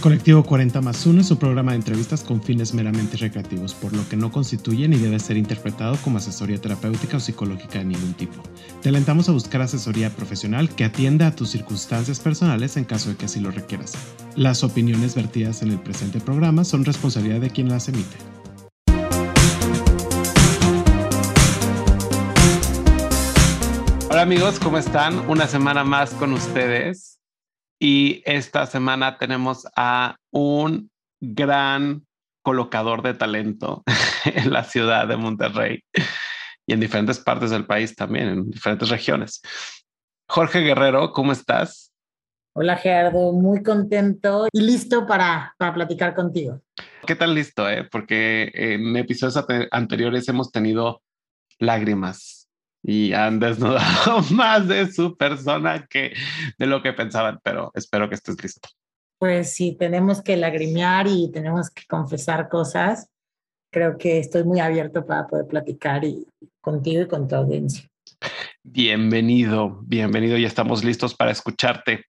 Colectivo 40 más 1 es un programa de entrevistas con fines meramente recreativos, por lo que no constituye ni debe ser interpretado como asesoría terapéutica o psicológica de ningún tipo. Te alentamos a buscar asesoría profesional que atienda a tus circunstancias personales en caso de que así lo requieras. Las opiniones vertidas en el presente programa son responsabilidad de quien las emite. Hola amigos, ¿cómo están? Una semana más con ustedes. Y esta semana tenemos a un gran colocador de talento en la ciudad de Monterrey y en diferentes partes del país también, en diferentes regiones. Jorge Guerrero, ¿cómo estás? Hola Gerardo, muy contento y listo para, para platicar contigo. ¿Qué tal listo? Eh? Porque en episodios anteriores hemos tenido lágrimas, y han desnudado más de su persona que de lo que pensaban, pero espero que estés listo. Pues sí, tenemos que lagrimear y tenemos que confesar cosas. Creo que estoy muy abierto para poder platicar y, contigo y con tu audiencia. Bienvenido, bienvenido y estamos listos para escucharte.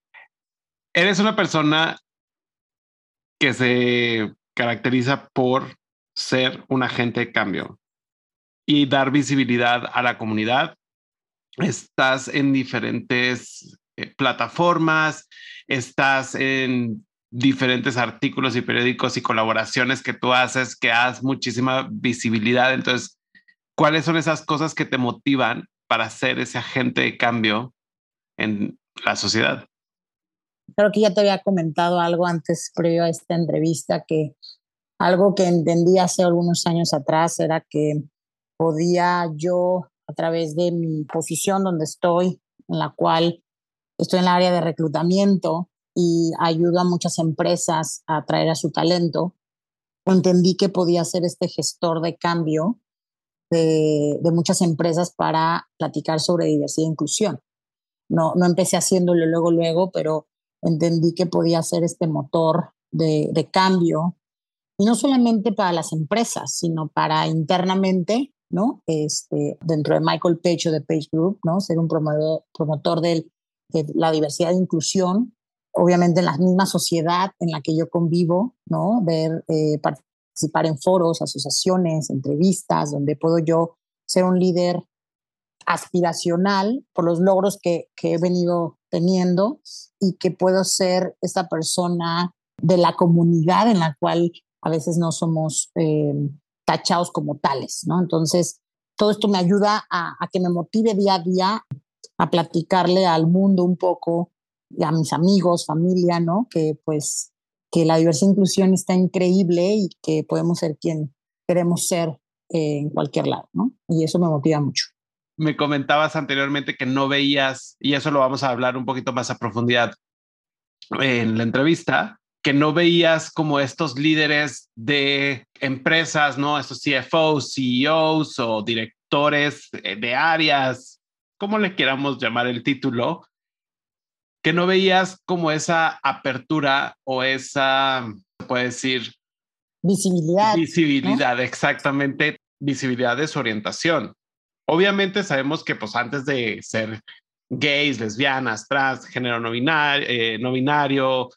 Eres una persona que se caracteriza por ser un agente de cambio y dar visibilidad a la comunidad. Estás en diferentes eh, plataformas, estás en diferentes artículos y periódicos y colaboraciones que tú haces que das muchísima visibilidad. Entonces, ¿cuáles son esas cosas que te motivan para ser ese agente de cambio en la sociedad? Creo que ya te había comentado algo antes, previo a esta entrevista, que algo que entendí hace algunos años atrás era que podía yo, a través de mi posición donde estoy, en la cual estoy en el área de reclutamiento y ayudo a muchas empresas a atraer a su talento, entendí que podía ser este gestor de cambio de, de, muchas empresas para platicar sobre diversidad e inclusión. No, no empecé haciéndolo luego, luego, pero entendí que podía ser este motor de, de cambio, y no solamente para las empresas, sino para internamente ¿no? Este, dentro de Michael Page o de Page Group, ¿no? Ser un promotor, promotor de la diversidad e inclusión, obviamente en la misma sociedad en la que yo convivo, ¿no? Ver, eh, participar en foros, asociaciones, entrevistas, donde puedo yo ser un líder aspiracional por los logros que, que he venido teniendo y que puedo ser esta persona de la comunidad en la cual a veces no somos eh, tachados como tales, ¿no? Entonces, todo esto me ayuda a, que me motive día a día a platicarle al mundo un poco, y a mis amigos, familia, ¿no? Que pues que la diversidad e inclusión está increíble y que podemos ser quien queremos ser eh, en cualquier lado, ¿no? Y eso me motiva mucho. Me comentabas anteriormente que no veías, y eso lo vamos a hablar un poquito más a profundidad en la entrevista, que no veías como estos líderes de empresas, ¿no? Estos CFOs, CEOs o directores de áreas, como le queramos llamar el título, que no veías como esa apertura o esa, se puede decir, visibilidad. Visibilidad, exactamente, visibilidad de su orientación. Obviamente sabemos que pues antes de ser gays, lesbianas, trans, género no binario, eh, no binario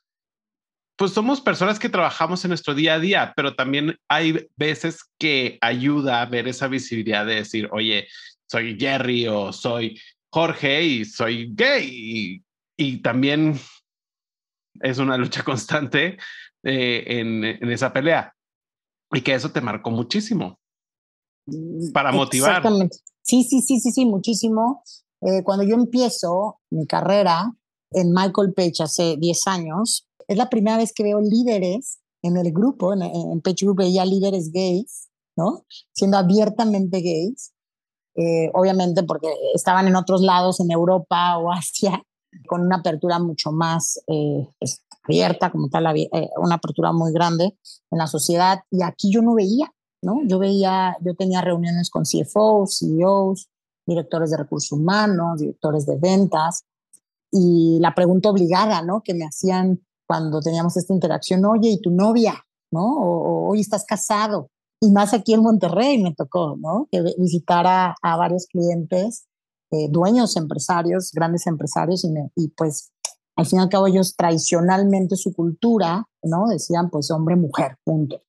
pues somos personas que trabajamos en nuestro día a día, pero también hay veces que ayuda a ver esa visibilidad de decir, oye, soy Jerry o soy Jorge y soy gay. Y, también es una lucha constante eh, en, esa pelea. Y que eso te marcó muchísimo para motivar. Exactamente. Sí, sí, sí, sí, sí, muchísimo. Eh, cuando yo empiezo mi carrera en Michael Page hace 10 años, es la primera vez que veo líderes en el grupo, en, en Page Group veía líderes gays, ¿no? Siendo abiertamente gays, eh, obviamente porque estaban en otros lados, en Europa o Asia, con una apertura mucho más eh, pues, abierta, como tal, eh, una apertura muy grande en la sociedad. Y aquí yo no veía, ¿no? Yo veía, yo tenía reuniones con CFOs, CEOs, directores de recursos humanos, directores de ventas, y la pregunta obligada, ¿no? Que me hacían cuando teníamos esta interacción, oye, ¿y tu novia? ¿No? O, hoy estás casado. Y más aquí en Monterrey me tocó, ¿no? Que visitara a varios clientes, eh, dueños, empresarios, grandes empresarios, y, y pues al fin y al cabo ellos tradicionalmente su cultura, ¿no? Decían pues hombre, mujer, punto.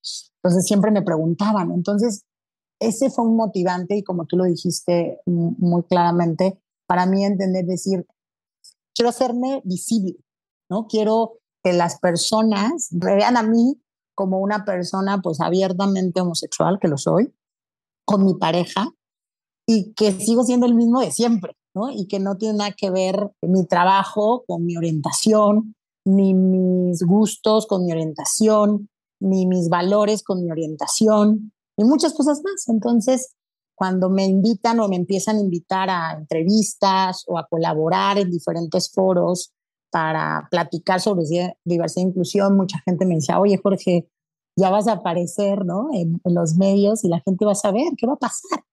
Entonces siempre me preguntaban, entonces ese fue un motivante y como tú lo dijiste muy claramente, para mí entender, decir, quiero hacerme visible, ¿no? Quiero que las personas vean a mí como una persona pues abiertamente homosexual, que lo soy, con mi pareja, y que sigo siendo el mismo de siempre, ¿no? Y que no tiene nada que ver mi trabajo con mi orientación, ni mis gustos con mi orientación, ni mis valores con mi orientación, y muchas cosas más. Entonces, cuando me invitan o me empiezan a invitar a entrevistas o a colaborar en diferentes foros para platicar sobre diversidad e inclusión, mucha gente me decía, oye Jorge, ya vas a aparecer ¿no? en, en los medios y la gente va a saber qué va a pasar.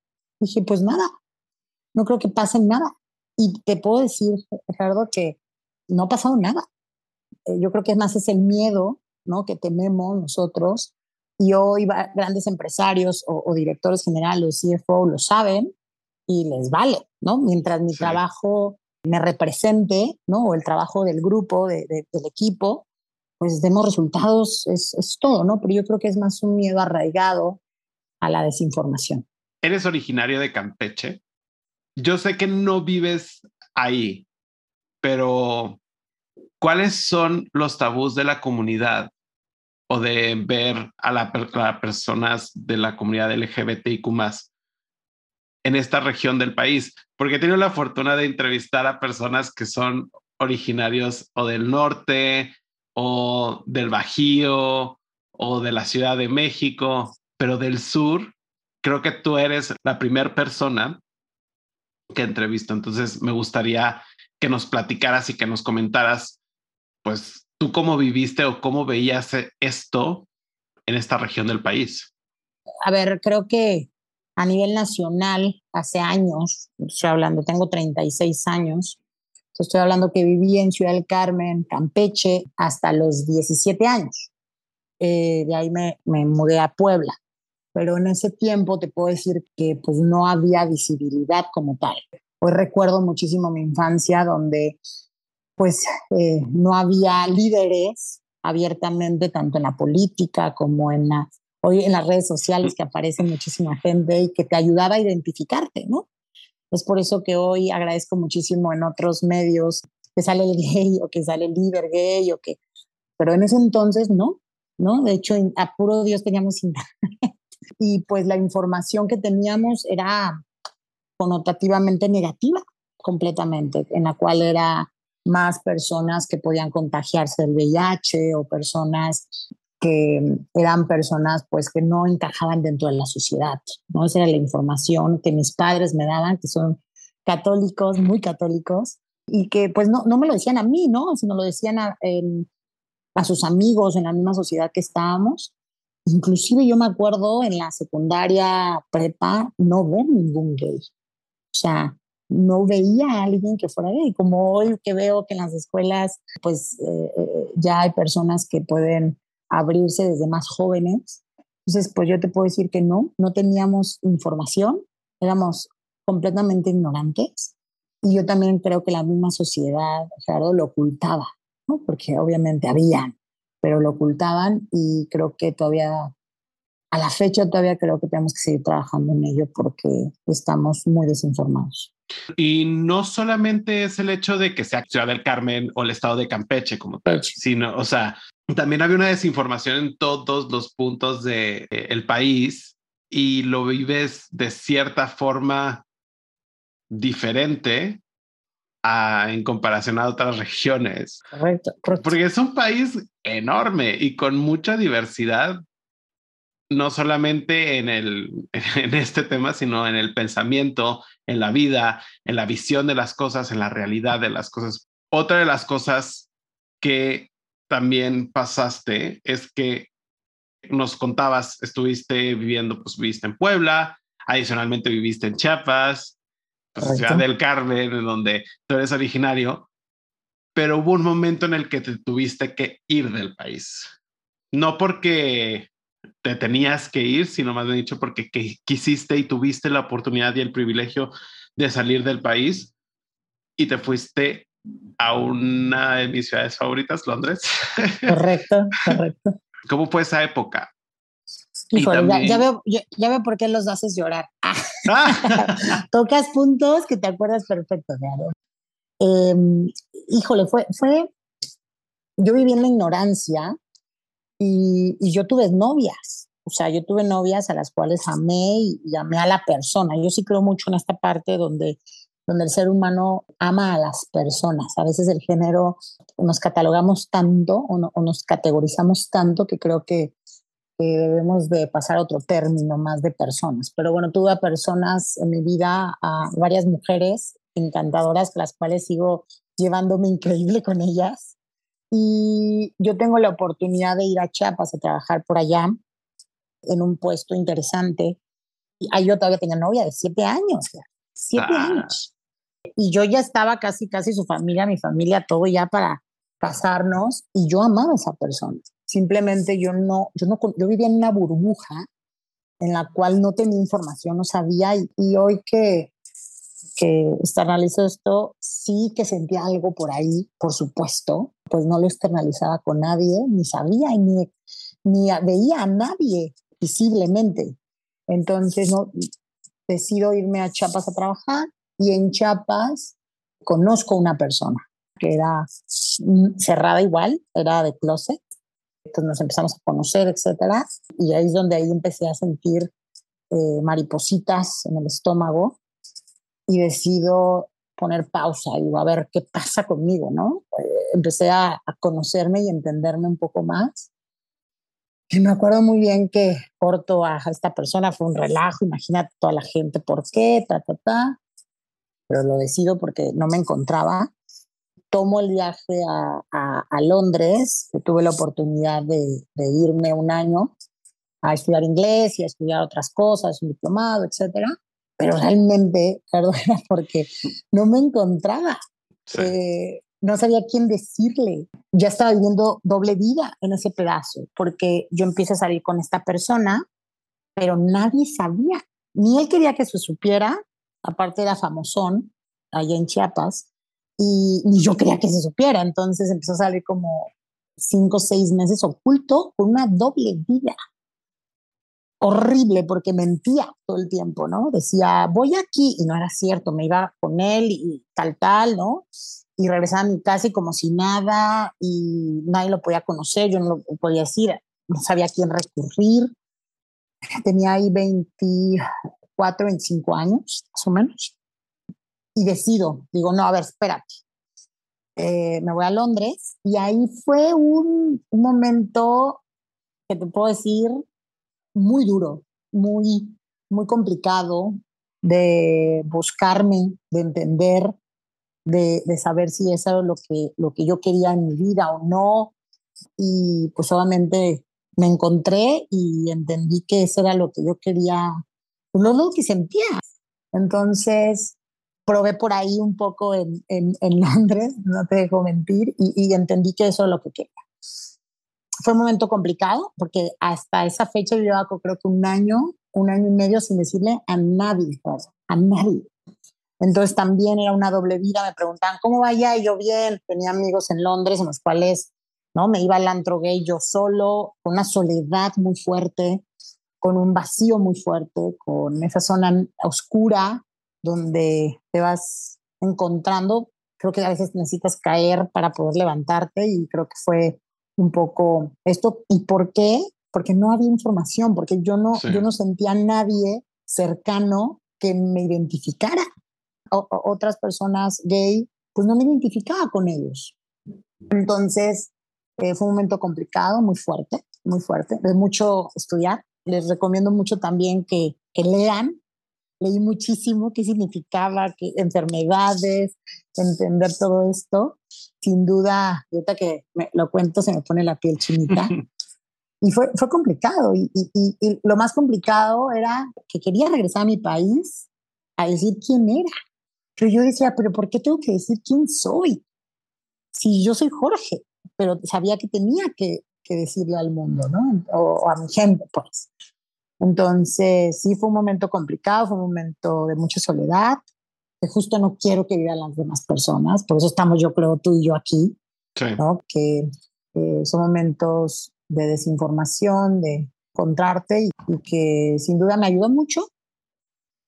Dije, pues nada, no creo que pase nada. Y te puedo decir, Gerardo, que no ha pasado nada. Eh, yo creo que más es el miedo ¿no? que tememos nosotros. Y hoy grandes empresarios o, directores generales, CFO, lo saben y les vale, ¿no? Mientras mi trabajo me represente, ¿no? O el trabajo del grupo, del equipo, pues demos resultados, es, todo, ¿no? Pero yo creo que es más un miedo arraigado a la desinformación eres originario de Campeche. Yo sé que no vives ahí, pero ¿cuáles son los tabús de la comunidad o de ver a las personas de la comunidad LGBTIQ en esta región del país? Porque he tenido la fortuna de entrevistar a personas que son originarios o del norte o del Bajío o de la Ciudad de México, pero del sur creo que tú eres la primera persona que entrevisto. Entonces me gustaría que nos platicaras y que nos comentaras, pues, tú cómo viviste o cómo veías esto en esta región del país. A ver, creo que a nivel nacional, hace años, estoy hablando, tengo 36 años, estoy hablando que viví en Ciudad del Carmen, Campeche, hasta los 17 años. Eh, de ahí me, mudé a Puebla pero en ese tiempo te puedo decir que pues no había visibilidad como tal. Hoy recuerdo muchísimo mi infancia donde pues eh, no había líderes abiertamente tanto en la política como en la, hoy en las redes sociales que aparece muchísima gente y que te ayudaba a identificarte, ¿no? Es por eso que hoy agradezco muchísimo en otros medios que sale el gay o que sale el líder gay o que, pero en ese entonces no, ¿no? De hecho, a puro Dios teníamos internet y pues la información que teníamos era connotativamente negativa completamente, en la cual era más personas que podían contagiarse del VIH o personas que eran personas pues que no encajaban dentro de la sociedad, ¿no? Esa era la información que mis padres me daban, que son católicos, muy católicos, y que pues no, no me lo decían a mí, ¿no? Sino lo decían a, a sus amigos en la misma sociedad que estábamos, Inclusive yo me acuerdo en la secundaria prepa no ver ningún gay. O sea, no veía a alguien que fuera gay. Como hoy que veo que en las escuelas pues eh, eh, ya hay personas que pueden abrirse desde más jóvenes. Entonces, pues yo te puedo decir que no, no teníamos información, éramos completamente ignorantes. Y yo también creo que la misma sociedad, claro, lo ocultaba, ¿no? porque obviamente habían pero lo ocultaban y creo que todavía, a la fecha todavía creo que tenemos que seguir trabajando en ello porque estamos muy desinformados. Y no solamente es el hecho de que sea Ciudad del Carmen o el estado de Campeche como tal, sino, o sea, también había una desinformación en todos los puntos del de, el país y lo vives de cierta forma diferente en comparación a otras regiones. Correcto, Porque es un país enorme y con mucha diversidad, no solamente en, el, en este tema, sino en el pensamiento, en la vida, en la visión de las cosas, en la realidad de las cosas. Otra de las cosas que también pasaste es que nos contabas, estuviste viviendo, pues viviste en Puebla, adicionalmente viviste en Chiapas, Ciudad del Carmen, en donde tú eres originario, pero hubo un momento en el que te tuviste que ir del país. No porque te tenías que ir, sino más bien dicho porque quisiste y tuviste la oportunidad y el privilegio de salir del país y te fuiste a una de mis ciudades favoritas, Londres. Correcto, correcto. ¿Cómo fue esa época? Híjole, ya, veo, ya, veo por qué los haces llorar. Tocas puntos que te acuerdas perfecto. Eh, híjole, fue, fue, yo viví en la ignorancia y, y, yo tuve novias. O sea, yo tuve novias a las cuales amé y, y amé a la persona. Yo sí creo mucho en esta parte donde donde el ser humano ama a las personas. A veces el género nos catalogamos tanto o, nos categorizamos tanto que creo que, debemos de pasar a otro término más de personas. Pero bueno, tuve a personas en mi vida, a varias mujeres encantadoras, las cuales sigo llevándome increíble con ellas. Y yo tengo la oportunidad de ir a Chiapas a trabajar por allá en un puesto interesante. Y ahí yo todavía tenía novia de siete años, siete ah. años. Y yo ya estaba casi, casi su familia, mi familia, todo ya para casarnos y yo amaba a esa persona. Simplemente yo no, yo no, yo vivía en una burbuja en la cual no tenía información, no sabía y, hoy que, que externalizo esto, sí que sentía algo por ahí, por supuesto, pues no lo externalizaba con nadie, ni sabía ni, ni veía a nadie visiblemente. Entonces, no, decido irme a Chiapas a trabajar y en Chiapas conozco una persona que era cerrada igual, era de closet. Entonces nos empezamos a conocer, etcétera. Y ahí es donde ahí empecé a sentir eh, maripositas en el estómago y decido poner pausa digo, a ver qué pasa conmigo, ¿no? Eh, empecé a, a, conocerme y entenderme un poco más. Y me acuerdo muy bien que corto a esta persona, fue un relajo, imagínate toda la gente, ¿por qué? Ta, ta, ta pero lo decido porque no me encontraba. Tomo el viaje a, a, Londres, que tuve la oportunidad de, de, irme un año a estudiar inglés y a estudiar otras cosas, un diplomado, etcétera. Pero realmente, perdón, porque no me encontraba. Eh, no sabía quién decirle. Ya estaba viviendo doble vida en ese pedazo, porque yo empiezo a salir con esta persona, pero nadie sabía. Ni él quería que se supiera, aparte era famosón allá en Chiapas, y, yo quería que se supiera, entonces empezó a salir como cinco o seis meses oculto con una doble vida. Horrible porque mentía todo el tiempo, ¿no? Decía, voy aquí, y no era cierto, me iba con él y tal, tal, ¿no? Y regresaba a mi casa y como si nada, y nadie lo podía conocer, yo no lo podía decir, no sabía a quién recurrir. Tenía ahí 20, 24, 25 años, más o menos, y decido, digo, no, a ver, espérate. Eh, me voy a Londres y ahí fue un, un, momento que te puedo decir muy duro, muy, muy complicado de buscarme, de entender, de, de, saber si eso era lo que, lo que yo quería en mi vida o no. Y pues obviamente me encontré y entendí que eso era lo que yo quería no lo que sentía. Entonces, probé por ahí un poco en, en, Londres, no te dejo mentir, y, entendí que eso es lo que quería. Fue un momento complicado porque hasta esa fecha yo llevaba creo que un año, un año y medio sin decirle a nadie, a nadie. Entonces también era una doble vida, me preguntaban, ¿cómo vaya? Y yo bien, tenía amigos en Londres en los cuales ¿no? me iba al antro gay yo solo, con una soledad muy fuerte, con un vacío muy fuerte, con esa zona oscura donde te vas encontrando. Creo que a veces necesitas caer para poder levantarte y creo que fue un poco esto. ¿Y por qué? Porque no había información, porque yo no, yo no sentía a nadie cercano que me identificara. otras personas gay, pues no me identificaba con ellos. Entonces, eh, fue un momento complicado, muy fuerte, muy fuerte, de mucho estudiar, les recomiendo mucho también que, que lean. Leí muchísimo qué significaba, qué enfermedades, entender todo esto. Sin duda, ahorita que me, lo cuento se me pone la piel chinita. y fue, fue complicado. Y, y, y, lo más complicado era que quería regresar a mi país a decir quién era. Pero yo decía, pero ¿por qué tengo que decir quién soy? Si yo soy Jorge, pero sabía que tenía que que decirle al mundo, ¿no? O, a mi gente, pues. Entonces, sí fue un momento complicado, fue un momento de mucha soledad, que justo no quiero que vivan las demás personas. Por eso estamos, yo creo, tú y yo aquí, ¿no? Que son momentos de desinformación, de encontrarte y, y, que sin duda me ayudó mucho,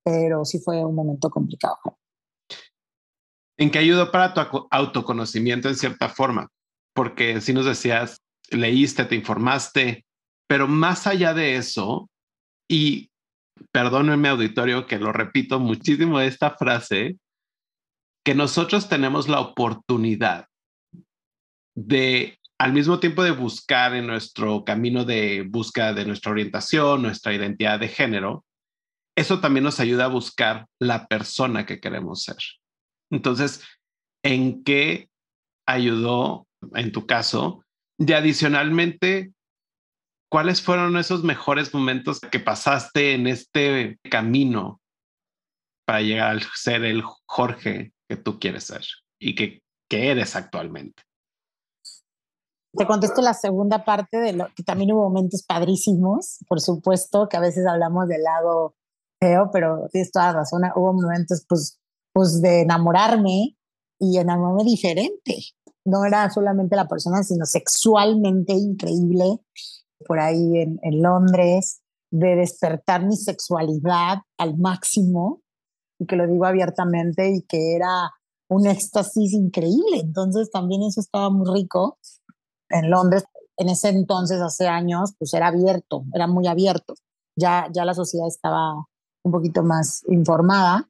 pero sí fue un momento complicado. ¿En qué ayudó para tu autoconocimiento en cierta forma? Porque si nos decías, leíste, te informaste, pero más allá de eso, y perdónenme auditorio que lo repito muchísimo esta frase, que nosotros tenemos la oportunidad de al mismo tiempo de buscar en nuestro camino de búsqueda de nuestra orientación, nuestra identidad de género, eso también nos ayuda a buscar la persona que queremos ser. Entonces, ¿en qué ayudó, en tu caso? Y adicionalmente, ¿cuáles fueron esos mejores momentos que pasaste en este camino para llegar a ser el Jorge que tú quieres ser y que, que eres actualmente? Te contesto la segunda parte de lo que también hubo momentos padrísimos, por supuesto, que a veces hablamos del lado feo, pero tienes toda la razón, hubo momentos pues pues de enamorarme y enamorarme diferente. No era solamente la persona, sino sexualmente increíble por ahí en, en Londres, de despertar mi sexualidad al máximo y que lo digo abiertamente y que era un éxtasis increíble. Entonces también eso estaba muy rico. En Londres, en ese entonces, hace años, pues era abierto, era muy abierto. Ya, ya la sociedad estaba un poquito más informada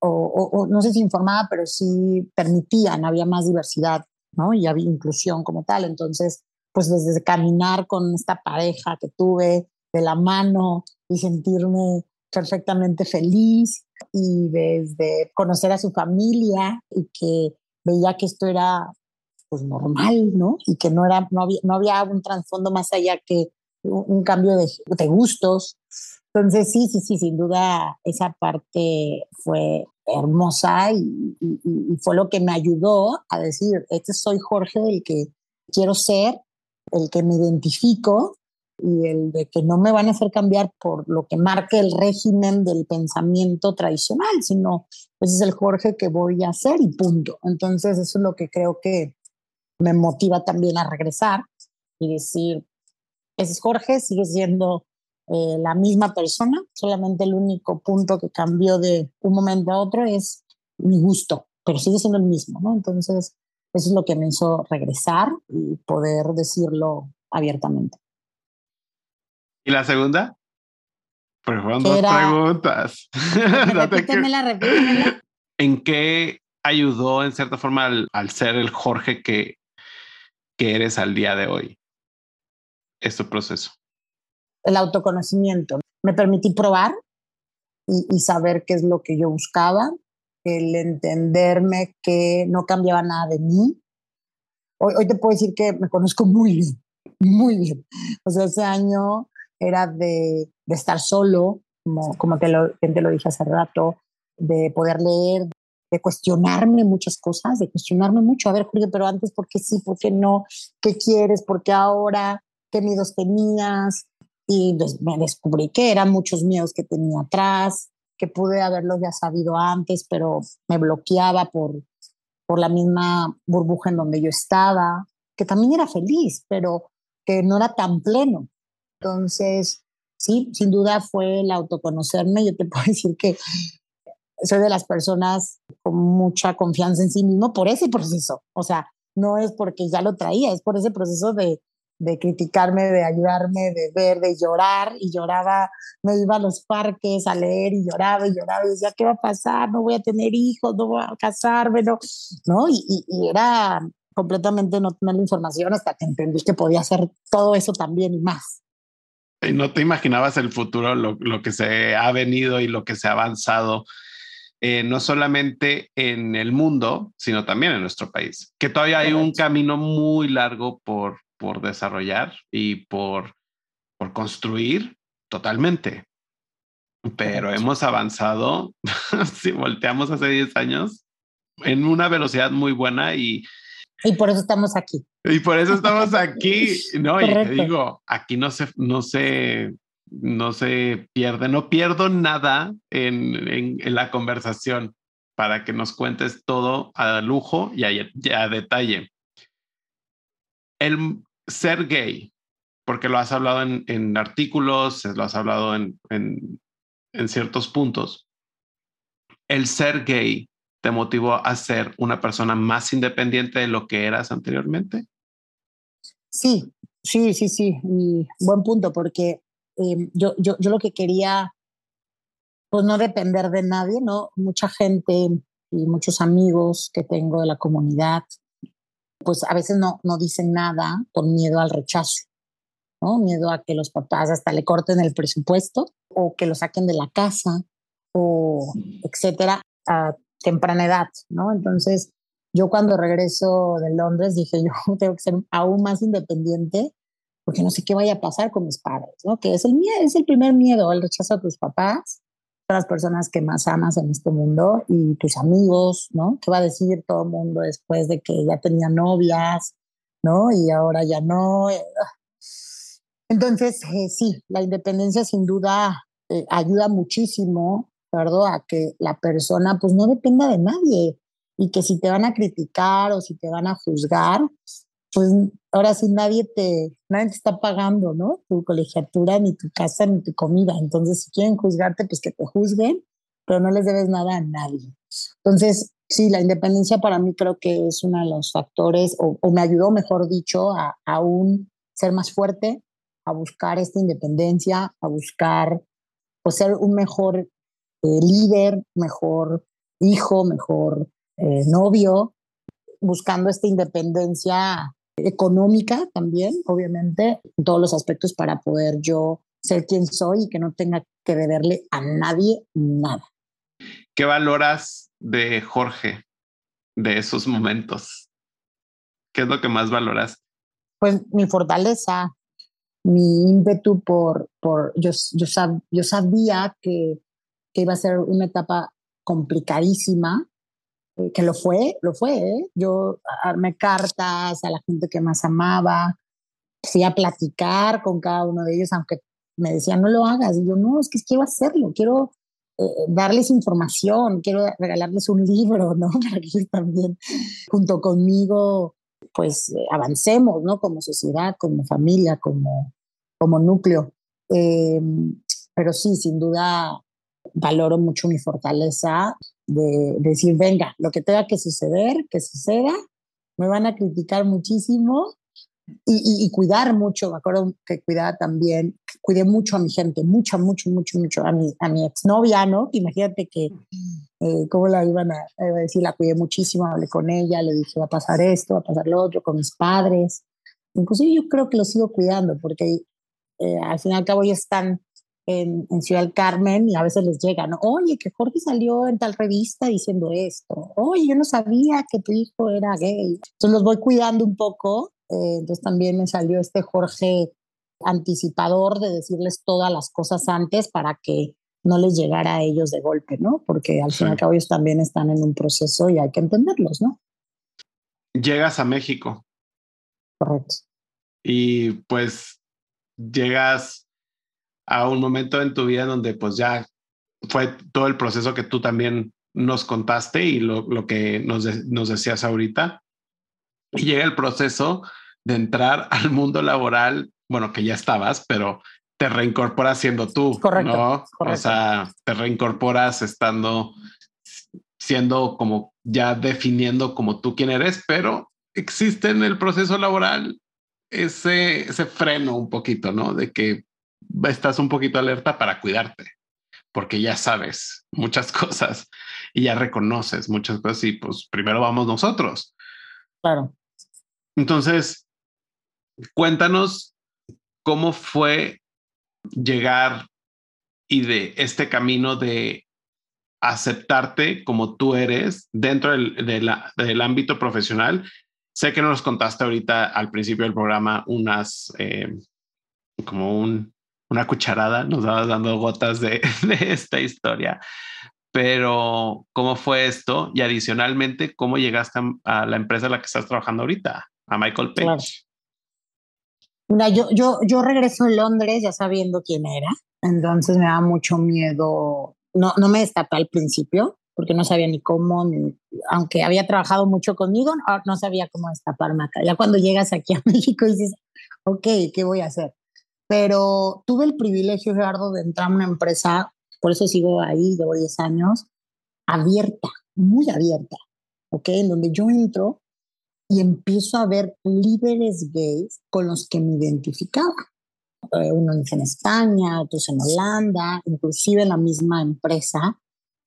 o, no sé si informaba, pero sí permitían, había más diversidad, ¿no? Y había inclusión como tal. Entonces, pues desde caminar con esta pareja que tuve de la mano y sentirme perfectamente feliz y desde conocer a su familia y que veía que esto era pues normal, ¿no? Y que no era no había, no había un trasfondo más allá que un, cambio de, de, gustos entonces, sí, sí, sí, sin duda esa parte fue hermosa y, fue lo que me ayudó a decir, este soy Jorge, el que quiero ser, el que me identifico y el de que no me van a hacer cambiar por lo que marque el régimen del pensamiento tradicional, sino ese es el Jorge que voy a ser y punto. Entonces, eso es lo que creo que me motiva también a regresar y decir, ese es Jorge, sigue siendo eh, la misma persona, solamente el único punto que cambió de un momento a otro es mi gusto, pero sigue siendo el mismo, ¿no? Entonces, eso es lo que me hizo regresar y poder decirlo abiertamente. ¿Y la segunda? Pues fueron dos preguntas. repítemela, repítemela. ¿En qué ayudó en cierta forma al, al ser el Jorge que, que eres al día de hoy? Este proceso el autoconocimiento. Me permití probar y, saber qué es lo que yo buscaba, el entenderme que no cambiaba nada de mí. Hoy, hoy te puedo decir que me conozco muy bien, muy bien. O sea, ese año era de, estar solo, como, como te, lo, te lo dije hace rato, de poder leer, de cuestionarme muchas cosas, de cuestionarme mucho. A ver, Julio, pero antes, ¿por qué sí? ¿Por qué no? ¿Qué quieres? ¿Por qué ahora? ¿Qué miedos tenías? Y me descubrí que eran muchos miedos que tenía atrás, que pude haberlo ya sabido antes, pero me bloqueaba por, por la misma burbuja en donde yo estaba, que también era feliz, pero que no era tan pleno. Entonces, sí, sin duda fue el autoconocerme. Yo te puedo decir que soy de las personas con mucha confianza en sí mismo por ese proceso. O sea, no es porque ya lo traía, es por ese proceso de, de criticarme, de ayudarme, de ver, de llorar y lloraba, me iba a los parques a leer y lloraba y lloraba y decía, ¿qué va a pasar? No voy a tener hijos, no voy a casarme, no, ¿no? Y, y, era completamente no tener la información hasta que entendí que podía hacer todo eso también y más. Y no te imaginabas el futuro, lo, lo que se ha venido y lo que se ha avanzado, eh, no solamente en el mundo, sino también en nuestro país, que todavía hay un camino muy largo por, por desarrollar y por, por construir totalmente. Pero hemos avanzado, si volteamos hace 10 años, en una velocidad muy buena y... Y por eso estamos aquí. Y por eso estamos aquí, ¿no? Y te digo, aquí no se, no se, no se pierde, no pierdo nada en, en, en la conversación. para que nos cuentes todo a lujo y a, detalle. El ser gay, porque lo has hablado en, artículos, lo has hablado en, en ciertos puntos. El ser gay te motivó a ser una persona más independiente de lo que eras anteriormente? Sí, sí, sí, sí. buen punto, porque em, yo, yo, yo lo que quería, pues no depender de nadie, ¿no? Mucha gente y muchos amigos que tengo de la comunidad, pues a veces no, no dicen nada por miedo al rechazo, ¿no? Miedo a que los papás hasta le corten el presupuesto o que lo saquen de la casa o etcétera temprana edad, ¿no? Entonces, yo cuando regreso de Londres dije, yo tengo que ser aún más independiente porque no sé qué vaya a pasar con mis padres, ¿no? Que es el, miedo, es el primer miedo, el rechazo a tus papás, a las personas que más amas en este mundo y tus amigos, ¿no? ¿Qué va a decir todo el mundo después de que ya tenía novias, ¿no? Y ahora ya no. Entonces, eh, sí, la independencia sin duda eh, ayuda muchísimo a que la persona pues no dependa de nadie y que si te van a criticar o si te van a juzgar, pues ahora sí nadie te, nadie te está pagando, ¿no? Tu colegiatura, ni tu casa, ni tu comida. Entonces, si quieren juzgarte, pues que te juzguen, pero no les debes nada a nadie. Entonces, sí, la independencia para mí creo que es uno de los factores, o, me ayudó, mejor dicho, a aún ser más fuerte, a buscar esta independencia, a buscar pues, ser un mejor eh, líder, mejor hijo, mejor eh, novio, buscando esta independencia económica también, obviamente, en todos los aspectos para poder yo ser quien soy y que no tenga que deberle a nadie nada. ¿Qué valoras de Jorge, de esos momentos? ¿Qué es lo que más valoras? Pues mi fortaleza, mi ímpetu por, por yo, yo, yo sabía que que iba a ser una etapa complicadísima, que lo fue, lo fue. ¿eh? Yo armé cartas a la gente que más amaba, fui a platicar con cada uno de ellos, aunque me decían no lo hagas. Y yo, no, es que quiero hacerlo, quiero eh, darles información, quiero regalarles un libro, ¿no? Para que ellos también, junto conmigo, pues avancemos, ¿no? Como sociedad, como familia, como, como núcleo. pero sí, sin duda, valoro mucho mi fortaleza de, decir, venga, lo que tenga que suceder, que suceda, me van a criticar muchísimo y, cuidar mucho, me acuerdo que cuidaba también, cuidé mucho a mi gente, mucho, mucho, mucho, mucho, a mi, a mi exnovia, ¿no? Imagínate que, eh, ¿cómo la iban a, decir? La cuidé muchísimo, hablé con ella, le dije, va a pasar esto, va a pasar lo otro, con mis padres. Inclusive yo creo que lo sigo cuidando, porque eh, al fin y al cabo ya están en, Ciudad del Carmen y a veces les llegan, oye, que Jorge salió en tal revista diciendo esto, oye, yo no sabía que tu hijo era gay. Entonces los voy cuidando un poco, eh, entonces también me salió este Jorge anticipador de decirles todas las cosas antes para que no les llegara a ellos de golpe, ¿no? Porque al fin y al cabo ellos también están en un proceso y hay que entenderlos, ¿no? Llegas a México. Correcto. Y pues llegas a un momento en tu vida donde pues ya fue todo el proceso que tú también nos contaste y lo, lo que nos, nos decías ahorita. Y llega el proceso de entrar al mundo laboral, bueno, que ya estabas, pero te reincorporas siendo tú, correcto, ¿no? O sea, te reincorporas estando, siendo como ya definiendo como tú quién eres, pero existe en el proceso laboral ese, ese freno un poquito, ¿no? De que estás un poquito alerta para cuidarte, porque ya sabes muchas cosas y ya reconoces muchas cosas y pues primero vamos nosotros. Claro. Entonces, cuéntanos cómo fue llegar y de este camino de aceptarte como tú eres dentro del, del ámbito profesional. Sé que nos contaste ahorita al principio del programa unas, eh, como un, una cucharada, nos dabas dando gotas de, esta historia. Pero, ¿cómo fue esto? Y adicionalmente, ¿cómo llegaste a la empresa en la que estás trabajando ahorita, a Michael Page? Mira, yo, yo, yo regreso a Londres ya sabiendo quién era, entonces me da mucho miedo. No, no me destapé al principio, porque no sabía ni cómo, ni, aunque había trabajado mucho conmigo, no, sabía cómo destaparme acá. Ya cuando llegas aquí a México dices, ok, ¿qué voy a hacer? Pero tuve el privilegio, Gerardo, de entrar a una empresa, por eso sigo ahí, llevo 10 años, abierta, muy abierta, ¿ok? En donde yo entro y empiezo a ver líderes gays con los que me identificaba. Eh, unos en España, otros en Holanda, inclusive en la misma empresa,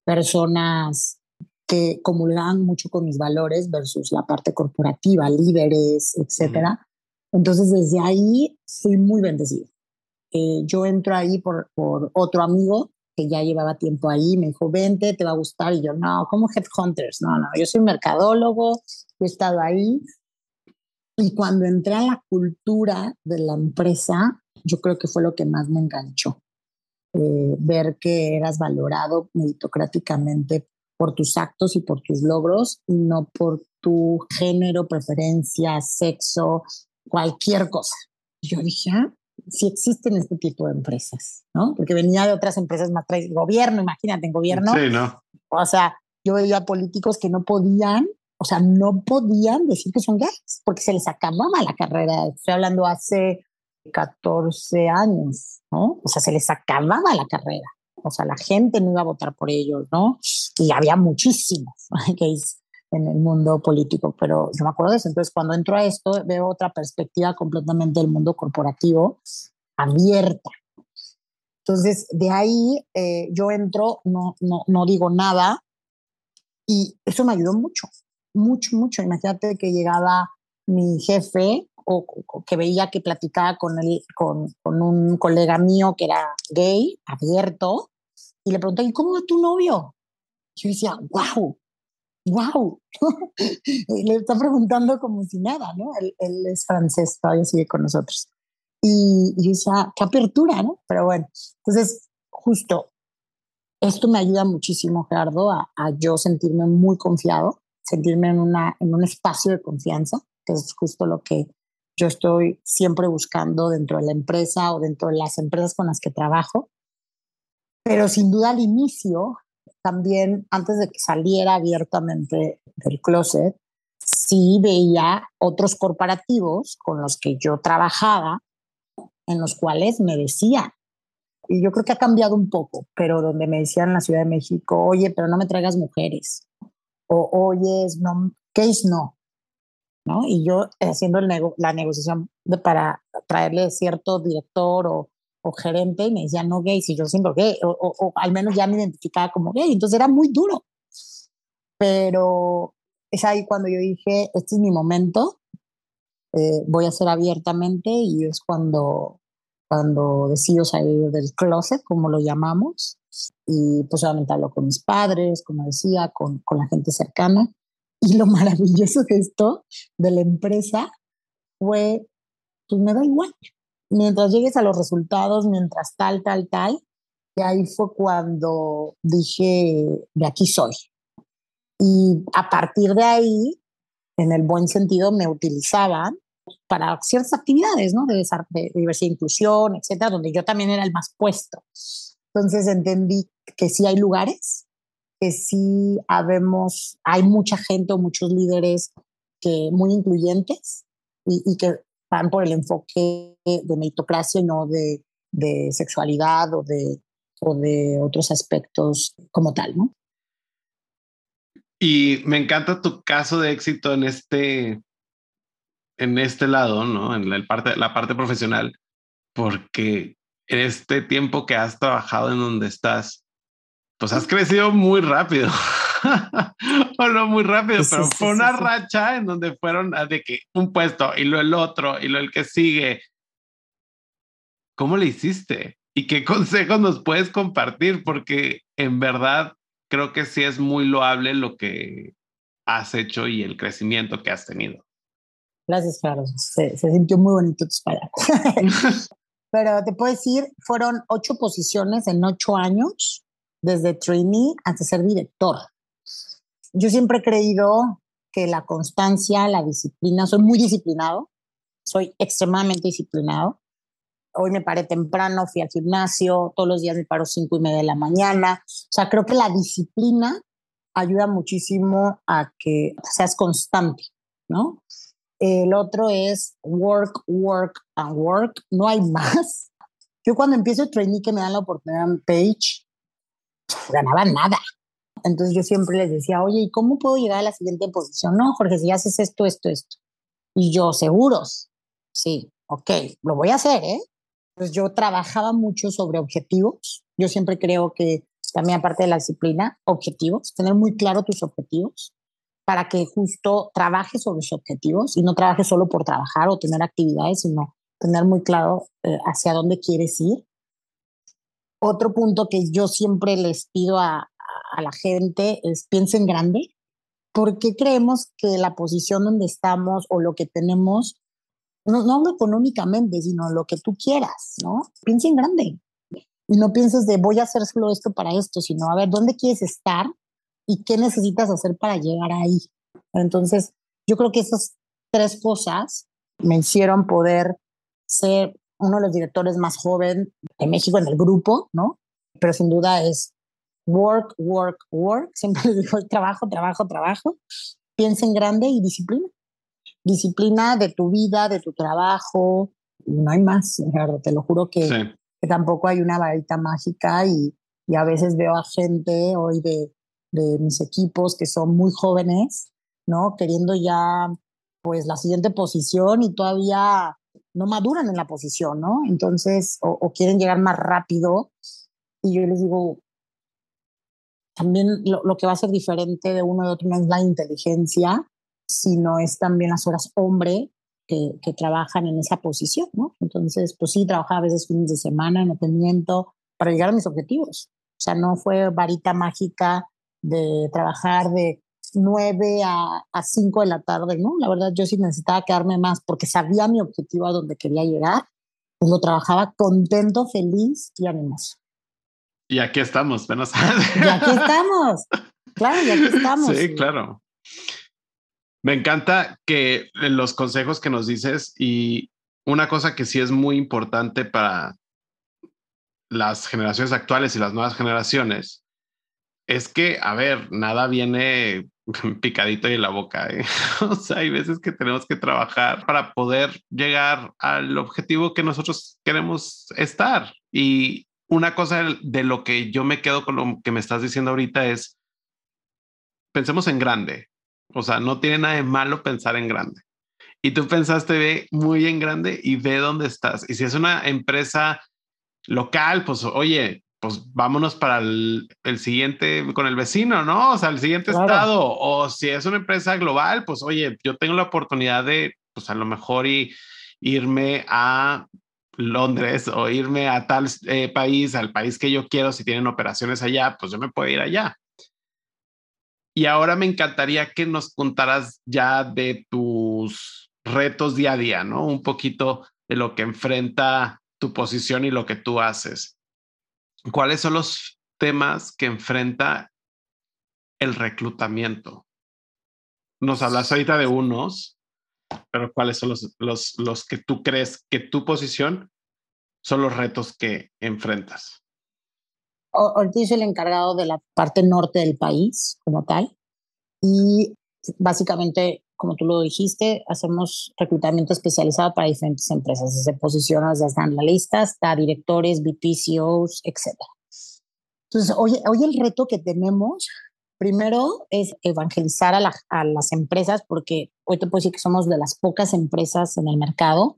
personas que comulgaban mucho con mis valores versus la parte corporativa, líderes, etcétera. Entonces, desde ahí fui muy bendecida. Eh, yo entro ahí por, otro amigo que ya llevaba tiempo ahí, me dijo, vente, te va a gustar. Y yo, no, como Headhunters, no, no, yo soy mercadólogo, he estado ahí. Y cuando entré a la cultura de la empresa, yo creo que fue lo que más me enganchó. Eh, ver que eras valorado meritocráticamente por tus actos y por tus logros y no por tu género, preferencia, sexo, cualquier cosa. Yo dije, ah, si existen este tipo de empresas, ¿no? Porque venía de otras empresas más gobierno, imagínate, en gobierno. Sí, ¿no? O sea, yo veía políticos que no podían, o sea, no podían decir que son gays, porque se les acababa la carrera. Estoy hablando hace 14 años, ¿no? O sea, se les acababa la carrera. O sea, la gente no iba a votar por ellos, ¿no? Y había muchísimos gays en el mundo político, pero yo me acuerdo de eso. Entonces, cuando entro a esto, veo otra perspectiva completamente del mundo corporativo abierta. Entonces, de ahí eh, yo entro, no, no, no digo nada, y eso me ayudó mucho, mucho, mucho. Imagínate que llegaba mi jefe o, que veía que platicaba con, él, con, con, un colega mío que era gay, abierto, y le pregunté, ¿y cómo va tu novio? Yo decía, wow, wow, le está preguntando como si nada, ¿no? Él, es francés, todavía sigue con nosotros. Y, yo decía, qué apertura, ¿no? Pero bueno, entonces, justo, esto me ayuda muchísimo, Gerardo, a, a yo sentirme muy confiado, sentirme en, una, en un espacio de confianza, que es justo lo que yo estoy siempre buscando dentro de la empresa o dentro de las empresas con las que trabajo. Pero sin duda al inicio también antes de que saliera abiertamente del closet, sí veía otros corporativos con los que yo trabajaba, en los cuales me decía, y yo creo que ha cambiado un poco, pero donde me decían en la Ciudad de México, oye, pero no me traigas mujeres, o oye, no, es no? ¿No? Y yo haciendo el la negociación para traerle cierto director o o gerente y me decía no gay, si yo siempre gay, o, o, al menos ya me identificaba como gay, entonces era muy duro. Pero es ahí cuando yo dije, este es mi momento, eh, voy a hacer abiertamente y es cuando, cuando decido salir del closet, como lo llamamos, y pues obviamente hablo con mis padres, como decía, con, con la gente cercana. Y lo maravilloso de esto, de la empresa, fue, pues me da igual, mientras llegues a los resultados, mientras tal, tal, tal, y ahí fue cuando dije, de aquí soy. Y a partir de ahí, en el buen sentido, me utilizaban para ciertas actividades, ¿no? De, de diversidad e inclusión, etcétera, donde yo también era el más puesto. Entonces entendí que sí hay lugares, que sí habemos, hay mucha gente o muchos líderes que muy incluyentes y, y que van por el enfoque de meritocracia y no de, de sexualidad o de, o de otros aspectos como tal, ¿no? Y me encanta tu caso de éxito en este, en este lado, ¿no? En la parte, la parte profesional, porque en este tiempo que has trabajado en donde estás, pues has crecido muy rápido. o no muy rápido, pero fue una racha en donde fueron de que un puesto y luego el otro y luego el que sigue. ¿Cómo le hiciste? ¿Y qué consejos nos puedes compartir? Porque en verdad creo que sí es muy loable lo que has hecho y el crecimiento que has tenido. Gracias, Carlos. Se, se sintió muy bonito tus palabras. Pero te puedo decir, fueron ocho posiciones en ocho años, desde trainee hasta ser director yo siempre he creído que la constancia, la disciplina, soy muy disciplinado, soy extremadamente disciplinado. Hoy me paré temprano, fui al gimnasio, todos los días me paro cinco y media de la mañana. O sea, creo que la disciplina ayuda muchísimo a que seas constante, ¿no? El otro es work, work and work. No hay más. Yo cuando empiezo el training que me dan la oportunidad en Page, ganaba nada. Entonces yo siempre les decía, oye, ¿y cómo puedo llegar a la siguiente posición? No, Jorge, si haces esto, esto, esto. Y yo, seguros. Sí, ok, lo voy a hacer, ¿eh? Pues yo trabajaba mucho sobre objetivos. Yo siempre creo que también aparte de la disciplina, objetivos, tener muy claro tus objetivos para que justo trabajes sobre sus objetivos y no trabajes solo por trabajar o tener actividades, sino tener muy claro eh, hacia dónde quieres ir. Otro punto que yo siempre les pido a, a la gente es piensen grande, porque creemos que la posición donde estamos o lo que tenemos, no, no económicamente, sino lo que tú quieras, ¿no? Piensa en grande. Y no pienses de voy a hacer solo esto para esto, sino a ver dónde quieres estar y qué necesitas hacer para llegar ahí. Entonces, yo creo que esas tres cosas me hicieron poder ser uno de los directores más joven de México en el grupo, ¿no? Pero sin duda es work, work, work. Siempre les digo trabajo, trabajo, trabajo. Piensa en grande y disciplina. Disciplina de tu vida, de tu trabajo. No hay más, Gerardo, te lo juro que, que tampoco hay una varita mágica y, y, a veces veo a gente hoy de, de mis equipos que son muy jóvenes, ¿no? Queriendo ya, pues, la siguiente posición y todavía no maduran en la posición, ¿no? Entonces, o, o quieren llegar más rápido. Y yo les digo, también lo, lo, que va a ser diferente de uno y otro no es la inteligencia, sino es también las horas hombre que, que, trabajan en esa posición, ¿no? Entonces, pues sí, trabajaba a veces fines de semana, no te miento, para llegar a mis objetivos. O sea, no fue varita mágica de trabajar de 9 a, a 5 de la tarde, ¿no? La verdad, yo sí necesitaba quedarme más porque sabía mi objetivo a donde quería llegar, pues lo trabajaba contento, feliz y animoso. Y aquí estamos, menos. Y aquí estamos. Claro, y aquí estamos. Sí, claro. Me encanta que los consejos que nos dices y una cosa que sí es muy importante para las generaciones actuales y las nuevas generaciones es que, a ver, nada viene picadito y en la boca. ¿eh? O sea, hay veces que tenemos que trabajar para poder llegar al objetivo que nosotros queremos estar. Y una cosa de lo que yo me quedo con lo que me estás diciendo ahorita es, pensemos en grande. O sea, no tiene nada de malo pensar en grande. Y tú pensaste ve muy en grande y ve dónde estás. Y si es una empresa local, pues oye, pues vámonos para el, el, siguiente con el vecino, ¿no? O sea, el siguiente claro. estado. O si es una empresa global, pues oye, yo tengo la oportunidad de, pues a lo mejor y irme a Londres o irme a tal eh, país, al país que yo quiero, si tienen operaciones allá, pues yo me puedo ir allá. Y ahora me encantaría que nos contaras ya de tus retos día a día, ¿no? Un poquito de lo que enfrenta tu posición y lo que tú haces. ¿Cuáles son los temas que enfrenta el reclutamiento? Nos hablas ahorita de unos, pero ¿cuáles son los, los, los que tú crees que tu posición son los retos que enfrentas? Ahorita soy el encargado de la parte norte del país como tal y básicamente, como tú lo dijiste, hacemos reclutamiento especializado para diferentes empresas. Están en la lista, está directores, VP, CEOs, etc. Entonces, hoy, hoy el reto que tenemos Primero es evangelizar a, la, a, las empresas, porque hoy te puedo decir que somos de las pocas empresas en el mercado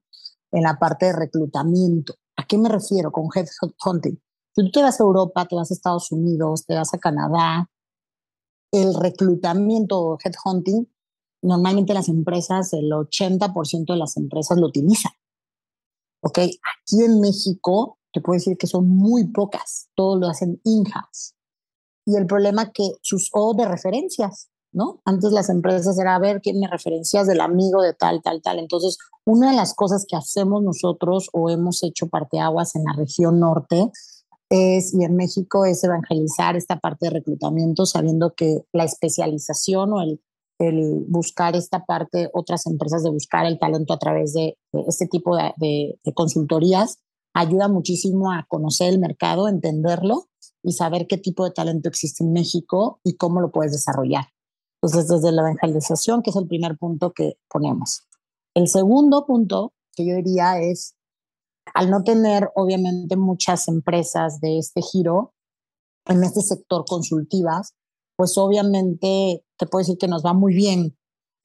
en la parte de reclutamiento. ¿A qué me refiero con headhunting? Si tú te vas a Europa, te vas a Estados Unidos, te vas a Canadá, el reclutamiento headhunting, normalmente las empresas, el 80% de las empresas lo utilizan. ¿Ok? Aquí en México, te puedo decir que son muy pocas, todos lo hacen in-house y el problema que sus o de referencias, ¿no? Antes las empresas era a ver quién me referencias del amigo de tal, tal, tal. Entonces, una de las cosas que hacemos nosotros o hemos hecho parteaguas en la región norte es, y en México, es evangelizar esta parte de reclutamiento, sabiendo que la especialización o el, el buscar esta parte, otras empresas de buscar el talento a través de, de este tipo de, de, de consultorías, ayuda muchísimo a conocer el mercado, entenderlo y saber qué tipo de talento existe en México y cómo lo puedes desarrollar. Entonces, desde la evangelización, que es el primer punto que ponemos. El segundo punto que yo diría es, al no tener obviamente muchas empresas de este giro en este sector consultivas, pues obviamente te puedo decir que nos va muy bien.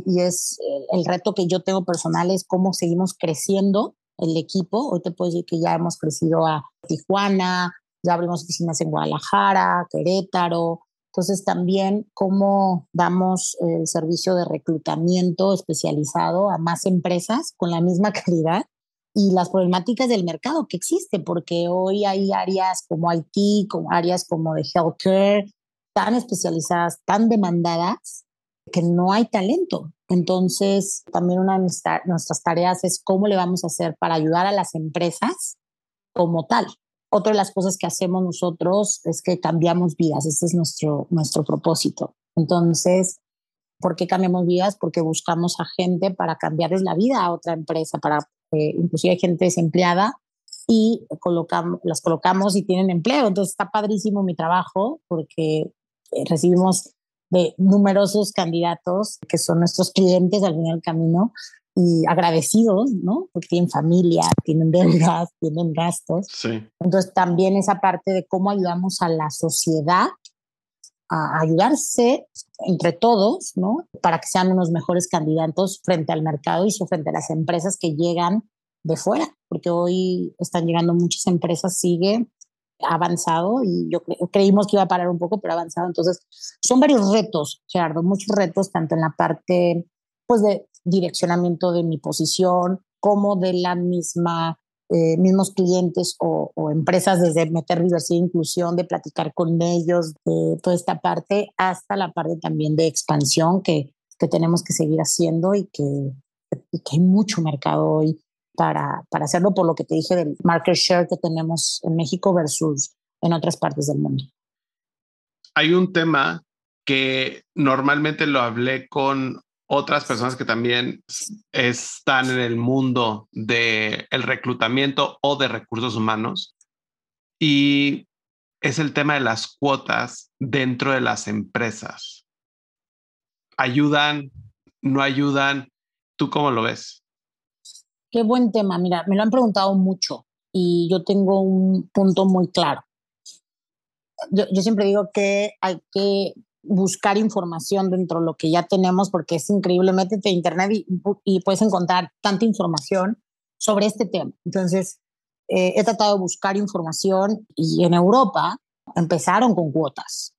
Y es el, reto que yo tengo personal es cómo seguimos creciendo el equipo. Hoy te puedo decir que ya hemos crecido a Tijuana, ya abrimos oficinas en Guadalajara, Querétaro. Entonces también cómo damos el servicio de reclutamiento especializado a más empresas con la misma calidad y las problemáticas del mercado que existe, porque hoy hay áreas como IT, como áreas como de healthcare, tan especializadas, tan demandadas, que no hay talento. Entonces, también una de nuestras tareas es cómo le vamos a hacer para ayudar a las empresas como tal. Otra de las cosas que hacemos nosotros es que cambiamos vidas, ese es nuestro, nuestro propósito. Entonces, ¿por qué cambiamos vidas? Porque buscamos a gente para cambiarles la vida a otra empresa, para eh, inclusive hay gente desempleada y colocamos, las colocamos y tienen empleo. Entonces está padrísimo mi trabajo porque recibimos de numerosos candidatos que son nuestros clientes al final del camino y agradecidos, ¿no? Porque tienen familia, tienen deudas, tienen gastos. Sí. Entonces también esa parte de cómo ayudamos a la sociedad a ayudarse entre todos, ¿no? Para que sean unos mejores candidatos frente al mercado y frente a las empresas que llegan de fuera, porque hoy están llegando muchas empresas, sigue avanzado y yo creímos que iba a parar un poco, pero avanzado. Entonces, son varios retos, Gerardo, muchos retos, tanto en la parte pues de direccionamiento de mi posición como de la misma eh, mismos clientes o, empresas desde meter diversidad e inclusión, de platicar con ellos, de toda esta parte, hasta la parte también de expansión que, que tenemos que seguir haciendo y que, y que hay mucho mercado hoy para, para hacerlo por lo que te dije del market share que tenemos en México versus en otras partes del mundo. Hay un tema que normalmente lo hablé con otras personas que también están en el mundo del el reclutamiento o de recursos humanos y es el tema de las cuotas dentro de las empresas. ¿Ayudan? ¿No ayudan? ¿Tú cómo lo ves? Qué buen tema. Mira, me lo han preguntado mucho y yo tengo un punto muy claro. Yo, yo siempre digo que hay que buscar información dentro de lo que ya tenemos porque es increíble. Métete a internet y, puedes encontrar tanta información sobre este tema. Entonces, eh, he tratado de buscar información y en Europa empezaron con cuotas.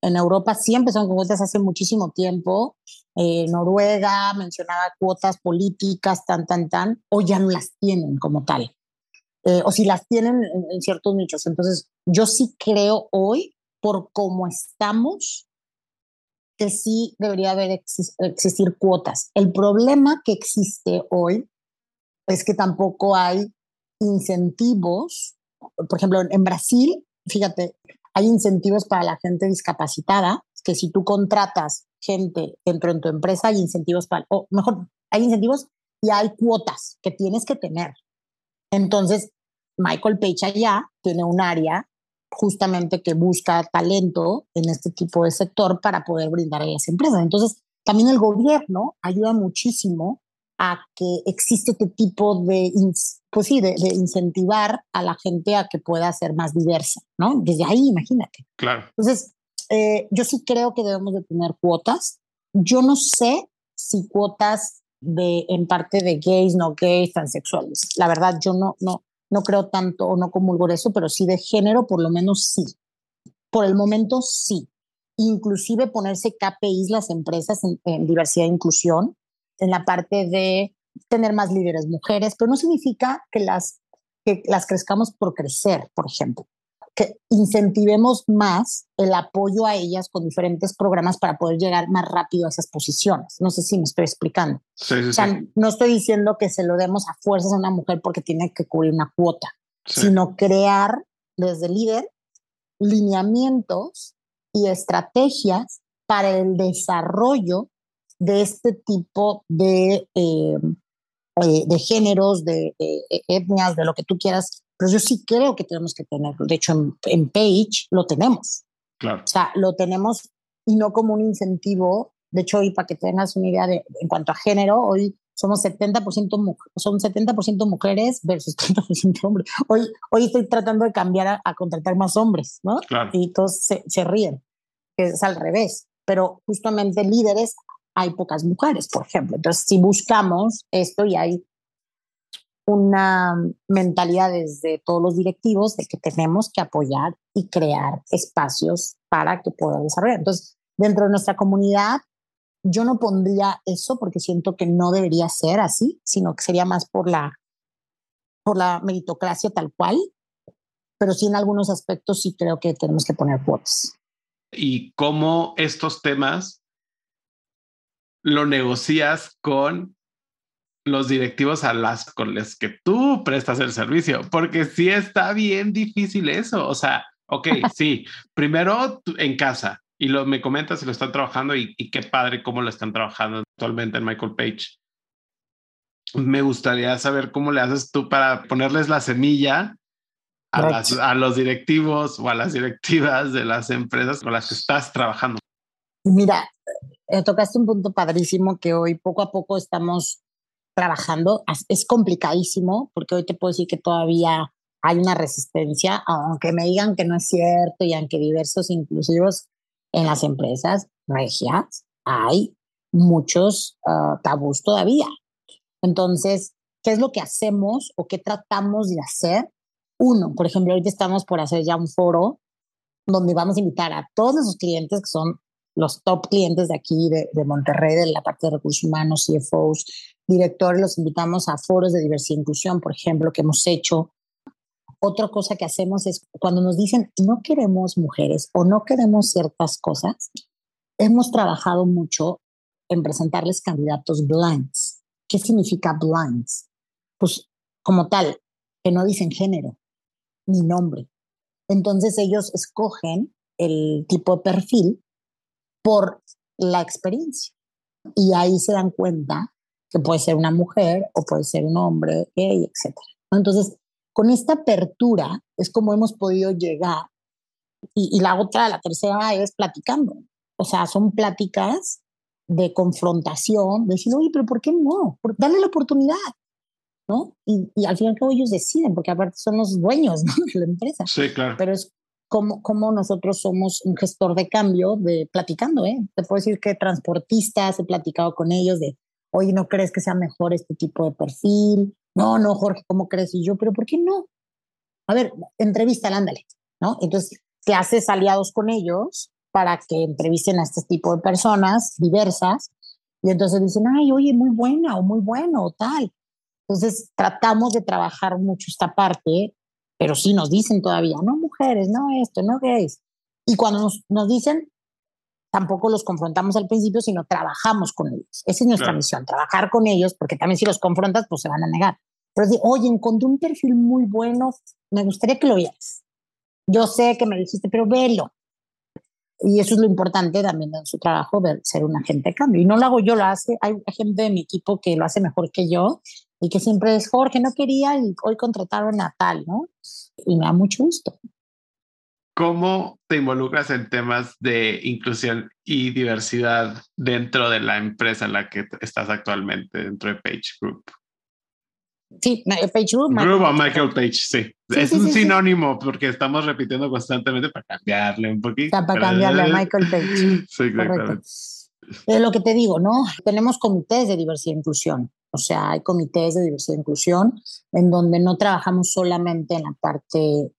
En Europa sí empezaron con cuotas hace muchísimo tiempo. Eh, Noruega mencionaba cuotas políticas, tan, tan, tan, o ya no las tienen como tal. Eh, o si las tienen en, ciertos nichos. Entonces, yo sí creo hoy, por cómo estamos, que sí debería haber existir cuotas. El problema que existe hoy es que tampoco hay incentivos. Por ejemplo, en Brasil, fíjate, hay incentivos para la gente discapacitada, que si tú contratas gente dentro de tu empresa, hay incentivos para, o mejor, hay incentivos y hay cuotas que tienes que tener. Entonces, Michael Page allá tiene un área justamente que busca talento en este tipo de sector para poder brindar a las empresas. Entonces, también el gobierno ayuda muchísimo a que existe este tipo de, pues sí, de, incentivar a la gente a que pueda ser más diversa, ¿no? Desde ahí, imagínate. Claro. Entonces, eh, yo sí creo que debemos de tener cuotas. Yo no sé si cuotas de, en parte de gays, no gays, transexuales. La verdad, yo no, no, no creo tanto o no comulgo eso, pero sí de género, por lo menos sí. Por el momento sí. Inclusive ponerse KPIs las empresas en, diversidad e inclusión, en la parte de tener más líderes mujeres, pero no significa que las, que las crezcamos por crecer, por ejemplo que incentivemos más el apoyo a ellas con diferentes programas para poder llegar más rápido a esas posiciones. No sé si me estoy explicando. o sea, no estoy diciendo que se lo demos a fuerzas a una mujer porque tiene que cubrir una cuota, sino crear desde líder lineamientos y estrategias para el desarrollo de este tipo de, eh, eh, de géneros, de etnias, de lo que tú quieras pero yo sí creo que tenemos que tenerlo. De hecho, en, en Page lo tenemos. Claro. O sea, lo tenemos y no como un incentivo. De hecho, hoy para que tengas una idea de, en cuanto a género, hoy somos 70% son 70% mujeres versus 30% hombres. Hoy, hoy estoy tratando de cambiar a, contratar más hombres, ¿no? Claro. Y todos se, se ríen, que es al revés. Pero justamente líderes hay pocas mujeres, por ejemplo. Entonces, si buscamos esto y hay una mentalidad desde todos los directivos de que tenemos que apoyar y crear espacios para que puedan desarrollar. Entonces, dentro de nuestra comunidad yo no pondría eso porque siento que no debería ser así, sino que sería más por la, por la meritocracia tal cual, pero sí en algunos aspectos sí creo que tenemos que poner cuotas. Y cómo estos temas lo negocias con los directivos a las con los que tú prestas el servicio, porque sí está bien difícil eso. O sea, ok, sí, primero en casa, y lo, me comentas si lo están trabajando y, qué padre cómo lo están trabajando actualmente en Michael Page. Me gustaría saber cómo le haces tú para ponerles la semilla a, a los directivos o a las directivas de las empresas con las que estás trabajando. Mira, eh, tocaste un punto padrísimo que hoy poco a poco estamos trabajando. Es complicadísimo porque hoy te puedo decir que todavía hay una resistencia, aunque me digan que no es cierto y aunque diversos inclusivos en las empresas regias hay muchos uh, tabús todavía. Entonces, ¿qué es lo que hacemos o qué tratamos de hacer? Uno, por ejemplo, ahorita estamos por hacer ya un foro donde vamos a invitar a todos nuestros clientes que son los top clientes de aquí, de, de Monterrey, de la parte de recursos humanos, CFOs, directores, los invitamos a foros de diversidad e inclusión, por ejemplo, que hemos hecho otra cosa que hacemos es cuando nos dicen no queremos mujeres o no queremos ciertas cosas, hemos trabajado mucho en presentarles candidatos blinds. ¿Qué significa blinds? Pues como tal, que no dicen género ni nombre. Entonces ellos escogen el tipo de perfil por la experiencia. Y ahí se dan cuenta que puede ser una mujer o puede ser un hombre, gay, etc. Entonces, con esta apertura es como hemos podido llegar. Y, la otra, la tercera, es platicando. O sea, son pláticas de confrontación, de decir, oye, pero ¿por qué no? Por, dale la oportunidad, ¿no? Y, al final que ellos deciden, porque aparte son los dueños de la empresa. Sí, claro. Pero es como, como nosotros somos un gestor de cambio de platicando, ¿eh? Te puedo decir que transportistas, he platicado con ellos de, oye, ¿no crees que sea mejor este tipo de perfil? No, no, Jorge, ¿cómo crees? Y yo, pero ¿por qué no? A ver, entrevista, ándale, ¿no? Entonces, te haces aliados con ellos para que entrevisten a este tipo de personas diversas y entonces dicen, ay, oye, muy buena o muy bueno o tal. Entonces, tratamos de trabajar mucho esta parte, pero sí nos dicen todavía, no mujeres, no esto, no gays. Y cuando nos, nos dicen, tampoco los confrontamos al principio, sino trabajamos con ellos. Esa es nuestra misión, trabajar con ellos, porque también si los confrontas, pues se van a negar. Pero digo, oye, encontré un perfil muy bueno, me gustaría que lo vieras. Yo sé que me dijiste, pero velo. Y eso es lo importante también en su trabajo, ser un agente de cambio. Y no lo hago yo, lo hace, hay gente de mi equipo que lo hace mejor que yo y que siempre es, Jorge, no quería y hoy contrataron a tal, ¿no? Y me da mucho gusto. ¿Cómo te involucras en temas de inclusión y diversidad dentro de la empresa en la que estás actualmente, dentro de Page Group? Sí, Page Group. Group o Michael Page, sí. es un sinónimo porque estamos repitiendo constantemente para cambiarle un poquito. para cambiarle a Michael Page. sí, exactamente. Es lo que te digo, ¿no? Tenemos comités de diversidad e inclusión. O sea, hay comités de diversidad e inclusión en donde no trabajamos solamente en la parte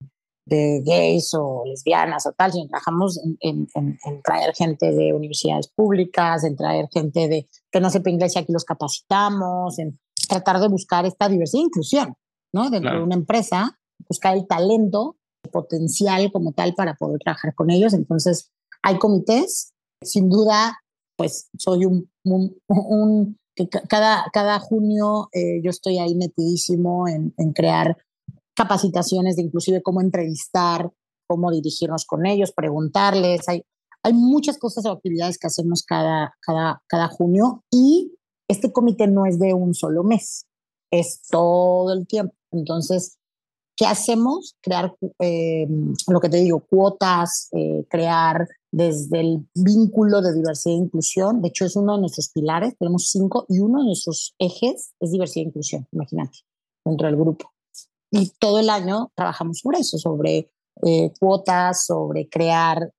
de gays o lesbianas o tal, sino trabajamos en, en, en, traer gente de universidades públicas, en traer gente de que no sepa inglés y aquí los capacitamos, en tratar de buscar esta diversidad e inclusión, ¿no? Dentro de una empresa, buscar el talento potencial como tal para poder trabajar con ellos. Entonces, hay comités, sin duda, pues soy un, un, cada, cada junio eh, yo estoy ahí metidísimo en, en crear capacitaciones de inclusive cómo entrevistar, cómo dirigirnos con ellos, preguntarles. Hay, hay muchas cosas o actividades que hacemos cada, cada, cada junio y este comité no es de un solo mes, es todo el tiempo. Entonces, ¿qué hacemos? Crear, eh, lo que te digo, cuotas, eh, crear desde el vínculo de diversidad e inclusión. De hecho, es uno de nuestros pilares, tenemos cinco, y uno de nuestros ejes es diversidad e inclusión, imagínate, dentro del grupo. Y todo el año trabajamos sobre eso, sobre eh, cuotas, sobre crear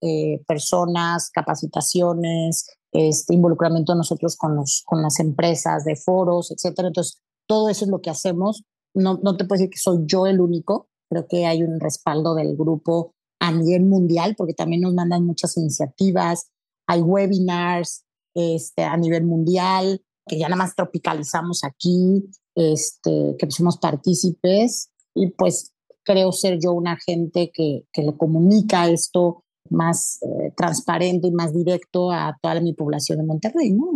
personas, capacitaciones, este involucramiento nosotros con, los, con las empresas de foros, etcétera. Entonces, todo eso es lo que hacemos. No, no te puedo decir que soy yo el único, creo que hay un respaldo del grupo a nivel mundial, porque también nos mandan muchas iniciativas, hay webinars este, a nivel mundial, que ya nada más tropicalizamos aquí, este, que somos partícipes, y pues creo ser yo un agente que, que le comunica esto más eh, transparente y más directo a toda mi población de Monterrey, ¿no?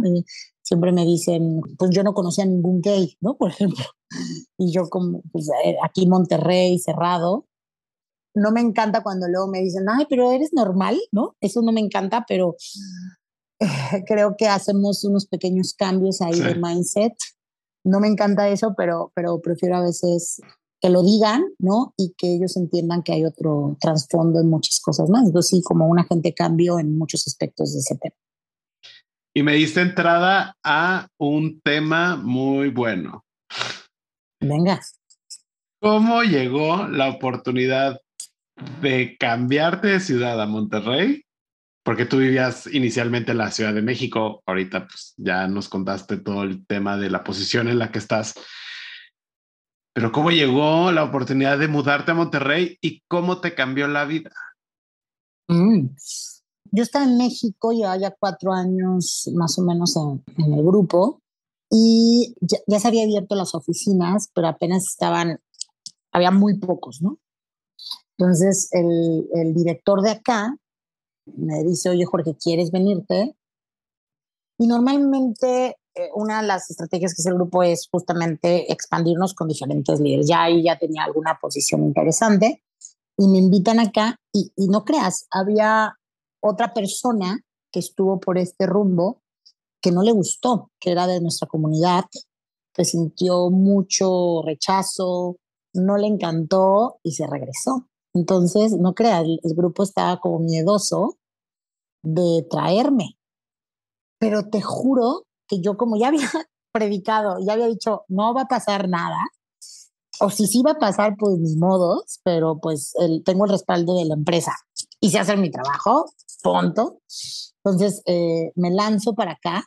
siempre me dicen, pues yo no conocía ningún gay, ¿no? Por ejemplo. Y yo como, pues eh, aquí Monterrey, cerrado. No me encanta cuando luego me dicen, ay, pero eres normal, ¿no? Eso no me encanta, pero creo que hacemos unos pequeños cambios ahí de mindset. No me encanta eso, pero, pero prefiero a veces que lo digan, ¿no? Y que ellos entiendan que hay otro trasfondo en muchas cosas más. Entonces, sí, como un agente cambio en muchos aspectos de ese tema. Y me diste entrada a un tema muy bueno. Venga. ¿Cómo llegó la oportunidad de cambiarte de ciudad a Monterrey? Porque tú vivías inicialmente en la Ciudad de México, ahorita pues ya nos contaste todo el tema de la posición en la que estás pero ¿cómo llegó la oportunidad de mudarte a Monterrey y cómo te cambió la vida? Mm. Yo estaba en México, ya ya cuatro años más o menos en, el grupo y ya, se había abierto las oficinas, pero apenas estaban, había muy pocos, ¿no? Entonces el, el director de acá me dice, oye Jorge, ¿quieres venirte? Y normalmente una de las estrategias que hace el grupo es justamente expandirnos con diferentes líderes. Ya ahí ya tenía alguna posición interesante y me invitan acá y, y no creas, había otra persona que estuvo por este rumbo que no le gustó, que era de nuestra comunidad, que sintió mucho rechazo, no le encantó y se regresó. Entonces, no creas, el grupo estaba como miedoso de traerme. Pero te juro que yo como ya había predicado, ya había dicho, no va a pasar nada, o si sí va a pasar, pues mis modos, pero pues tengo el respaldo de la empresa y sé hacer mi trabajo, punto. Entonces eh, me lanzo para acá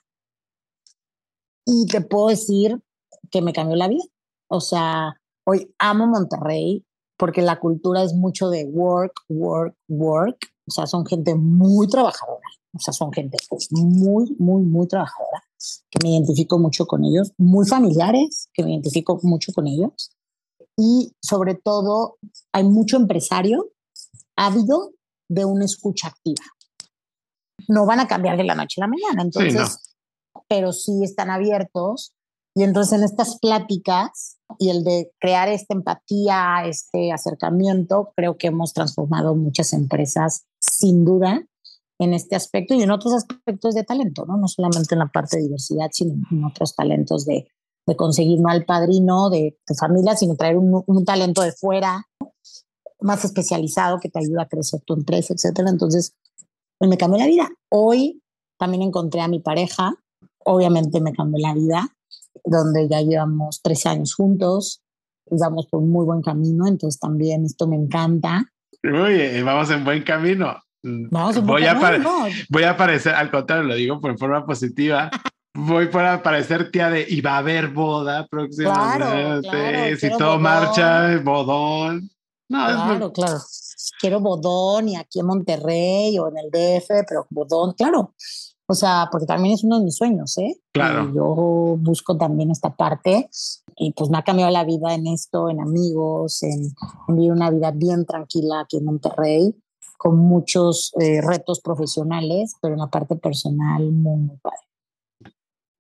y te puedo decir que me cambió la vida. O sea, hoy amo Monterrey porque la cultura es mucho de work, work, work. O sea, son gente muy trabajadora. O sea, son gente muy, muy, muy trabajadora que me identifico mucho con ellos, muy familiares, que me identifico mucho con ellos. Y sobre todo, hay mucho empresario ávido de una escucha activa. No van a cambiar de la noche a la mañana, entonces, pero sí están abiertos. Y entonces en estas pláticas y el de crear esta empatía, este acercamiento, creo que hemos transformado muchas empresas sin duda en este aspecto y en otros aspectos de talento, ¿no? No solamente en la parte de diversidad, sino en otros talentos de, de conseguir no al padrino de tu familia, sino traer un, un talento de fuera, más especializado que te ayuda a crecer tu empresa, etcétera. Entonces, pues me cambió la vida. Hoy también encontré a mi pareja, obviamente me cambió la vida, donde ya llevamos tres años juntos, vamos por un muy buen camino, entonces también esto me encanta. Oye, vamos en buen camino. Mm, voy, a voy a aparecer, al contrario, lo digo por forma positiva. voy para aparecer tía de y va a haber boda próximamente. si todo marcha, bodón. No, claro, claro. Quiero bodón y aquí en Monterrey o en el DF, pero bodón, claro. O sea, porque también es uno de mis sueños, ¿eh? Claro. yo busco también esta parte y pues me ha cambiado la vida en esto, en amigos, en, en vivir una vida bien tranquila aquí en Monterrey con muchos eh, retos profesionales, pero en la parte personal muy, muy padre.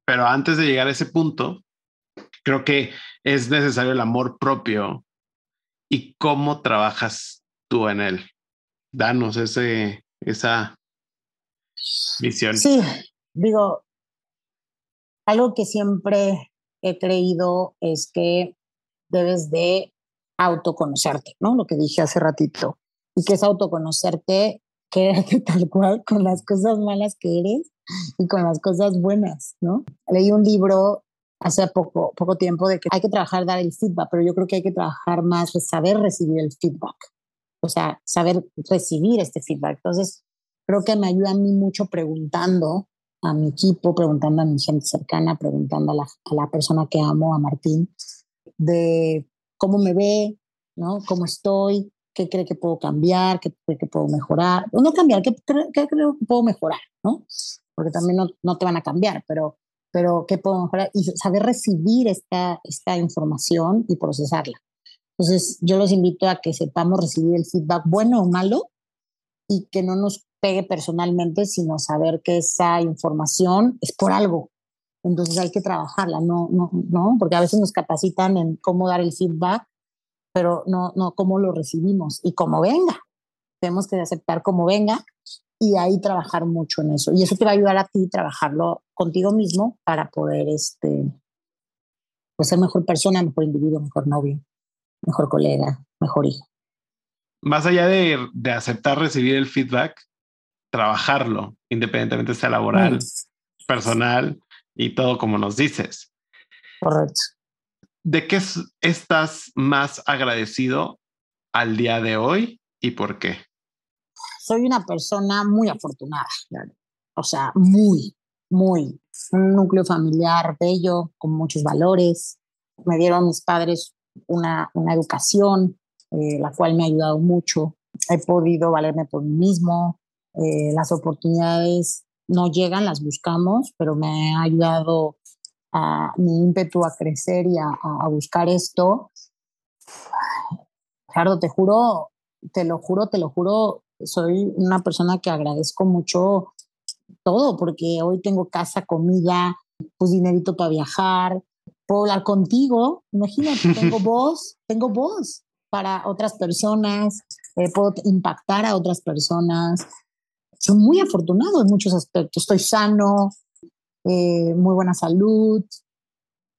Pero antes de llegar a ese punto, creo que es necesario el amor propio y cómo trabajas tú en él. Danos ese, esa visión. Sí, digo, algo que siempre he creído es que debes de autoconocerte, ¿no? Lo que dije hace ratito. Y que es autoconocerte, quédate tal cual con las cosas malas que eres y con las cosas buenas, ¿no? Leí un libro hace poco, poco tiempo de que hay que trabajar, dar el feedback, pero yo creo que hay que trabajar más, saber recibir el feedback, o sea, saber recibir este feedback. Entonces, creo que me ayuda a mí mucho preguntando a mi equipo, preguntando a mi gente cercana, preguntando a la, a la persona que amo, a Martín, de cómo me ve, ¿no? ¿Cómo estoy? ¿Qué cree que puedo cambiar? ¿Qué cree que puedo mejorar? No cambiar, ¿qué, creo que puedo mejorar? ¿no? Porque también no, no, te van a cambiar, pero, pero ¿qué puedo mejorar? Y saber recibir esta, esta información y procesarla. Entonces, yo los invito a que sepamos recibir el feedback bueno o malo y que no nos pegue personalmente, sino saber que esa información es por algo. Entonces hay que trabajarla, no, no, no, porque a veces nos capacitan en cómo dar el feedback, pero no, no cómo lo recibimos y cómo venga. Tenemos que aceptar cómo venga y ahí trabajar mucho en eso. Y eso te va a ayudar a ti trabajarlo contigo mismo para poder este, pues, ser mejor persona, mejor individuo, mejor novio, mejor colega, mejor hijo. Más allá de, de aceptar recibir el feedback, trabajarlo, independientemente sea laboral, personal y todo como nos dices. Correcto. ¿De qué estás más agradecido al día de hoy y por qué? Soy una persona muy afortunada, o sea, muy, muy. Un núcleo familiar bello, con muchos valores. Me dieron mis padres una, una educación, eh, la cual me ha ayudado mucho. He podido valerme por mí mismo, eh, las oportunidades no llegan, las buscamos, pero me ha ayudado a mi ímpetu a crecer y a, a buscar esto. Gerardo, te juro, te lo juro, te lo juro, soy una persona que agradezco mucho todo, porque hoy tengo casa, comida, pues dinerito para viajar, puedo hablar contigo, imagínate, tengo voz, tengo voz para otras personas, eh, puedo impactar a otras personas, soy muy afortunado en muchos aspectos. Estoy sano, eh, muy buena salud.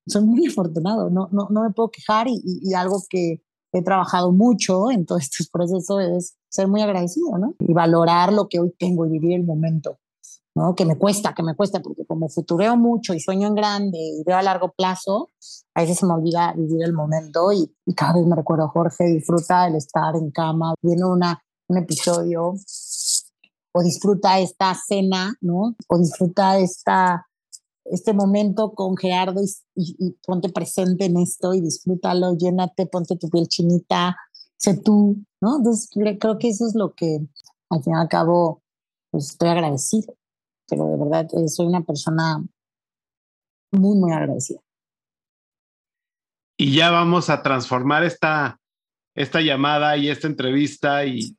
Soy muy afortunado, no, no, no me puedo quejar y, y, algo que he trabajado mucho en todos estos procesos es ser muy agradecido, ¿no? Y valorar lo que hoy tengo y vivir el momento, ¿no? Que me cuesta, que me cuesta, porque como futureo mucho y sueño en grande y veo a largo plazo, a veces se me olvida vivir el momento y, y cada vez me recuerdo, Jorge, disfruta el estar en cama, viendo una, un episodio o disfruta esta cena, ¿no? O disfruta esta, este momento con Gerardo y, ponte presente en esto y disfrútalo, llénate, ponte tu piel chinita, sé tú, ¿no? Entonces creo que eso es lo que al fin y al cabo pues, estoy agradecido, pero de verdad eh, soy una persona muy, muy agradecida. Y ya vamos a transformar esta, esta llamada y esta entrevista y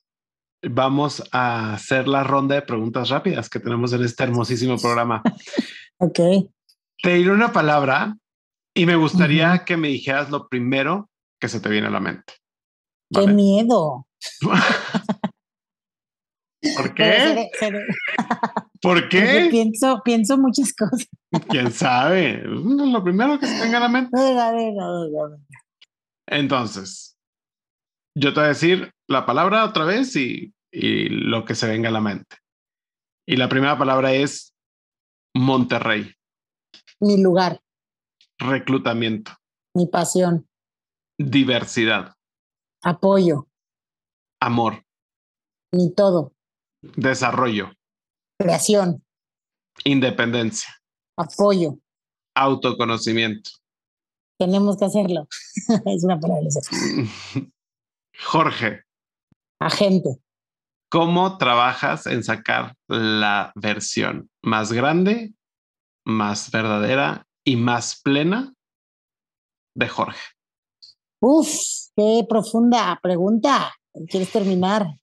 vamos a hacer la ronda de preguntas rápidas que tenemos en este hermosísimo programa. ok. Te diré una palabra y me gustaría que me dijeras lo primero que se te viene a la mente. ¡Qué miedo! ¿Por qué? ¿Por qué? pienso, pienso muchas cosas. ¿Quién sabe? Lo primero que se tenga a la mente. Entonces, yo te voy a decir la palabra otra vez y, y lo que se venga a la mente. Y la primera palabra es Monterrey. Mi lugar. Reclutamiento. Mi pasión. Diversidad. Apoyo. Amor. Mi todo. Desarrollo. Creación. Independencia. Apoyo. Autoconocimiento. Tenemos que hacerlo. es una palabra. Jorge. Agente. ¿Cómo trabajas en sacar la versión más grande, más verdadera y más plena de Jorge? Uf, qué profunda pregunta. ¿Quieres terminar?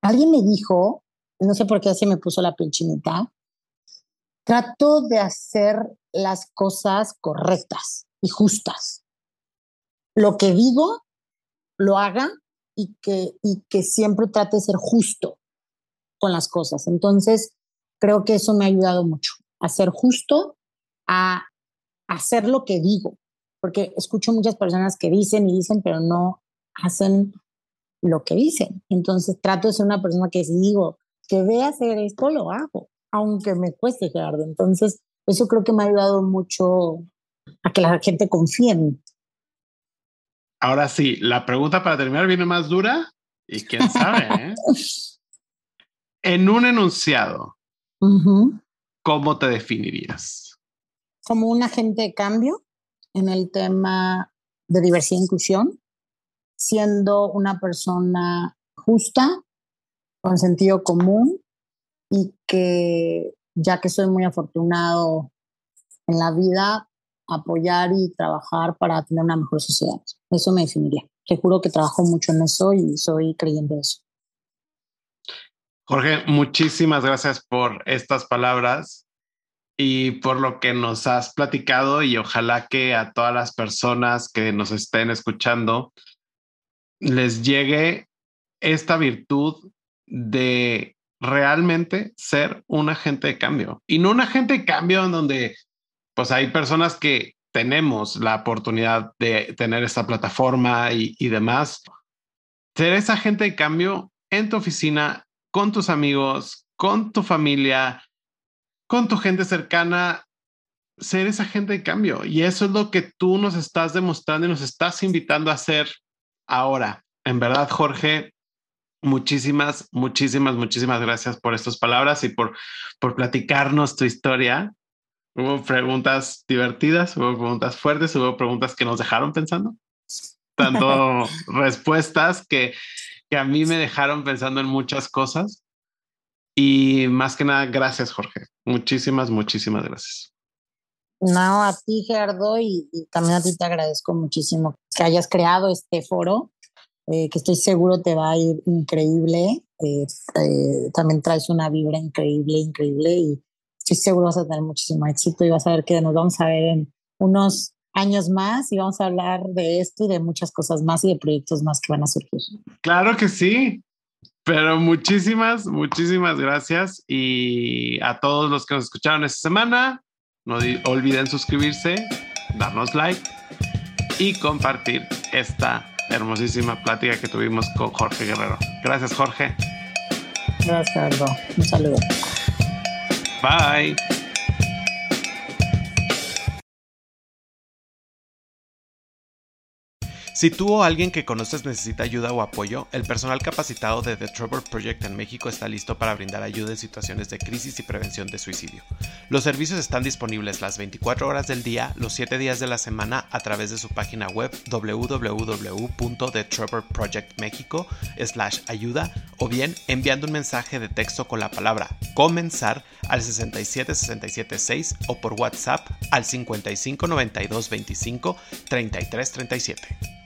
Alguien me dijo, no sé por qué así me puso la pinchinita, trato de hacer las cosas correctas y justas. Lo que digo, lo haga y que, y que siempre trate de ser justo con las cosas. Entonces, creo que eso me ha ayudado mucho, a ser justo, a hacer lo que digo, porque escucho muchas personas que dicen y dicen, pero no hacen lo que dicen. Entonces trato de ser una persona que si digo que ve hacer esto, lo hago, aunque me cueste, Gerardo. Entonces, eso creo que me ha ayudado mucho a que la gente confíe en mí. Ahora sí, la pregunta para terminar viene más dura y quién sabe. ¿eh? en un enunciado, ¿cómo te definirías? Como un agente de cambio en el tema de diversidad e inclusión, siendo una persona justa, con sentido común y que ya que soy muy afortunado en la vida, apoyar y trabajar para tener una mejor sociedad. Eso me definiría. Te juro que trabajo mucho en eso y soy creyente eso. Jorge, muchísimas gracias por estas palabras y por lo que nos has platicado y ojalá que a todas las personas que nos estén escuchando les llegue esta virtud de realmente ser un agente de cambio y no un agente de cambio en donde pues hay personas que tenemos la oportunidad de tener esta plataforma y, y demás. Ser ese agente de cambio en tu oficina, con tus amigos, con tu familia, con tu gente cercana, ser esa gente de cambio. Y eso es lo que tú nos estás demostrando y nos estás invitando a hacer ahora. En verdad, Jorge, muchísimas, muchísimas, muchísimas gracias por estas palabras y por, por platicarnos tu historia. Hubo preguntas divertidas, hubo preguntas fuertes, hubo preguntas que nos dejaron pensando. Tanto respuestas que, que a mí me dejaron pensando en muchas cosas. Y más que nada, gracias, Jorge. Muchísimas, muchísimas gracias. No, a ti, Gerardo, y, también a ti te agradezco muchísimo que hayas creado este foro, eh, que estoy seguro te va a ir increíble. Eh, eh, también traes una vibra increíble, increíble, y estoy seguro vas a tener muchísimo éxito y vas a ver que nos vamos a ver en unos años más y vamos a hablar de esto y de muchas cosas más y de proyectos más que van a surgir. Claro que sí, pero muchísimas, muchísimas gracias y a todos los que nos escucharon esta semana, no olviden suscribirse, darnos like y compartir esta hermosísima plática que tuvimos con Jorge Guerrero. Gracias, Jorge. Gracias, Carlos. Un saludo. Bye. Si tú o alguien que conoces necesita ayuda o apoyo, el personal capacitado de The Trevor Project en México está listo para brindar ayuda en situaciones de crisis y prevención de suicidio. Los servicios están disponibles las 24 horas del día, los 7 días de la semana a través de su página web www.thetrevorprojectmexico ayuda o bien enviando un mensaje de texto con la palabra comenzar al 67676 o por WhatsApp al 559225 3337.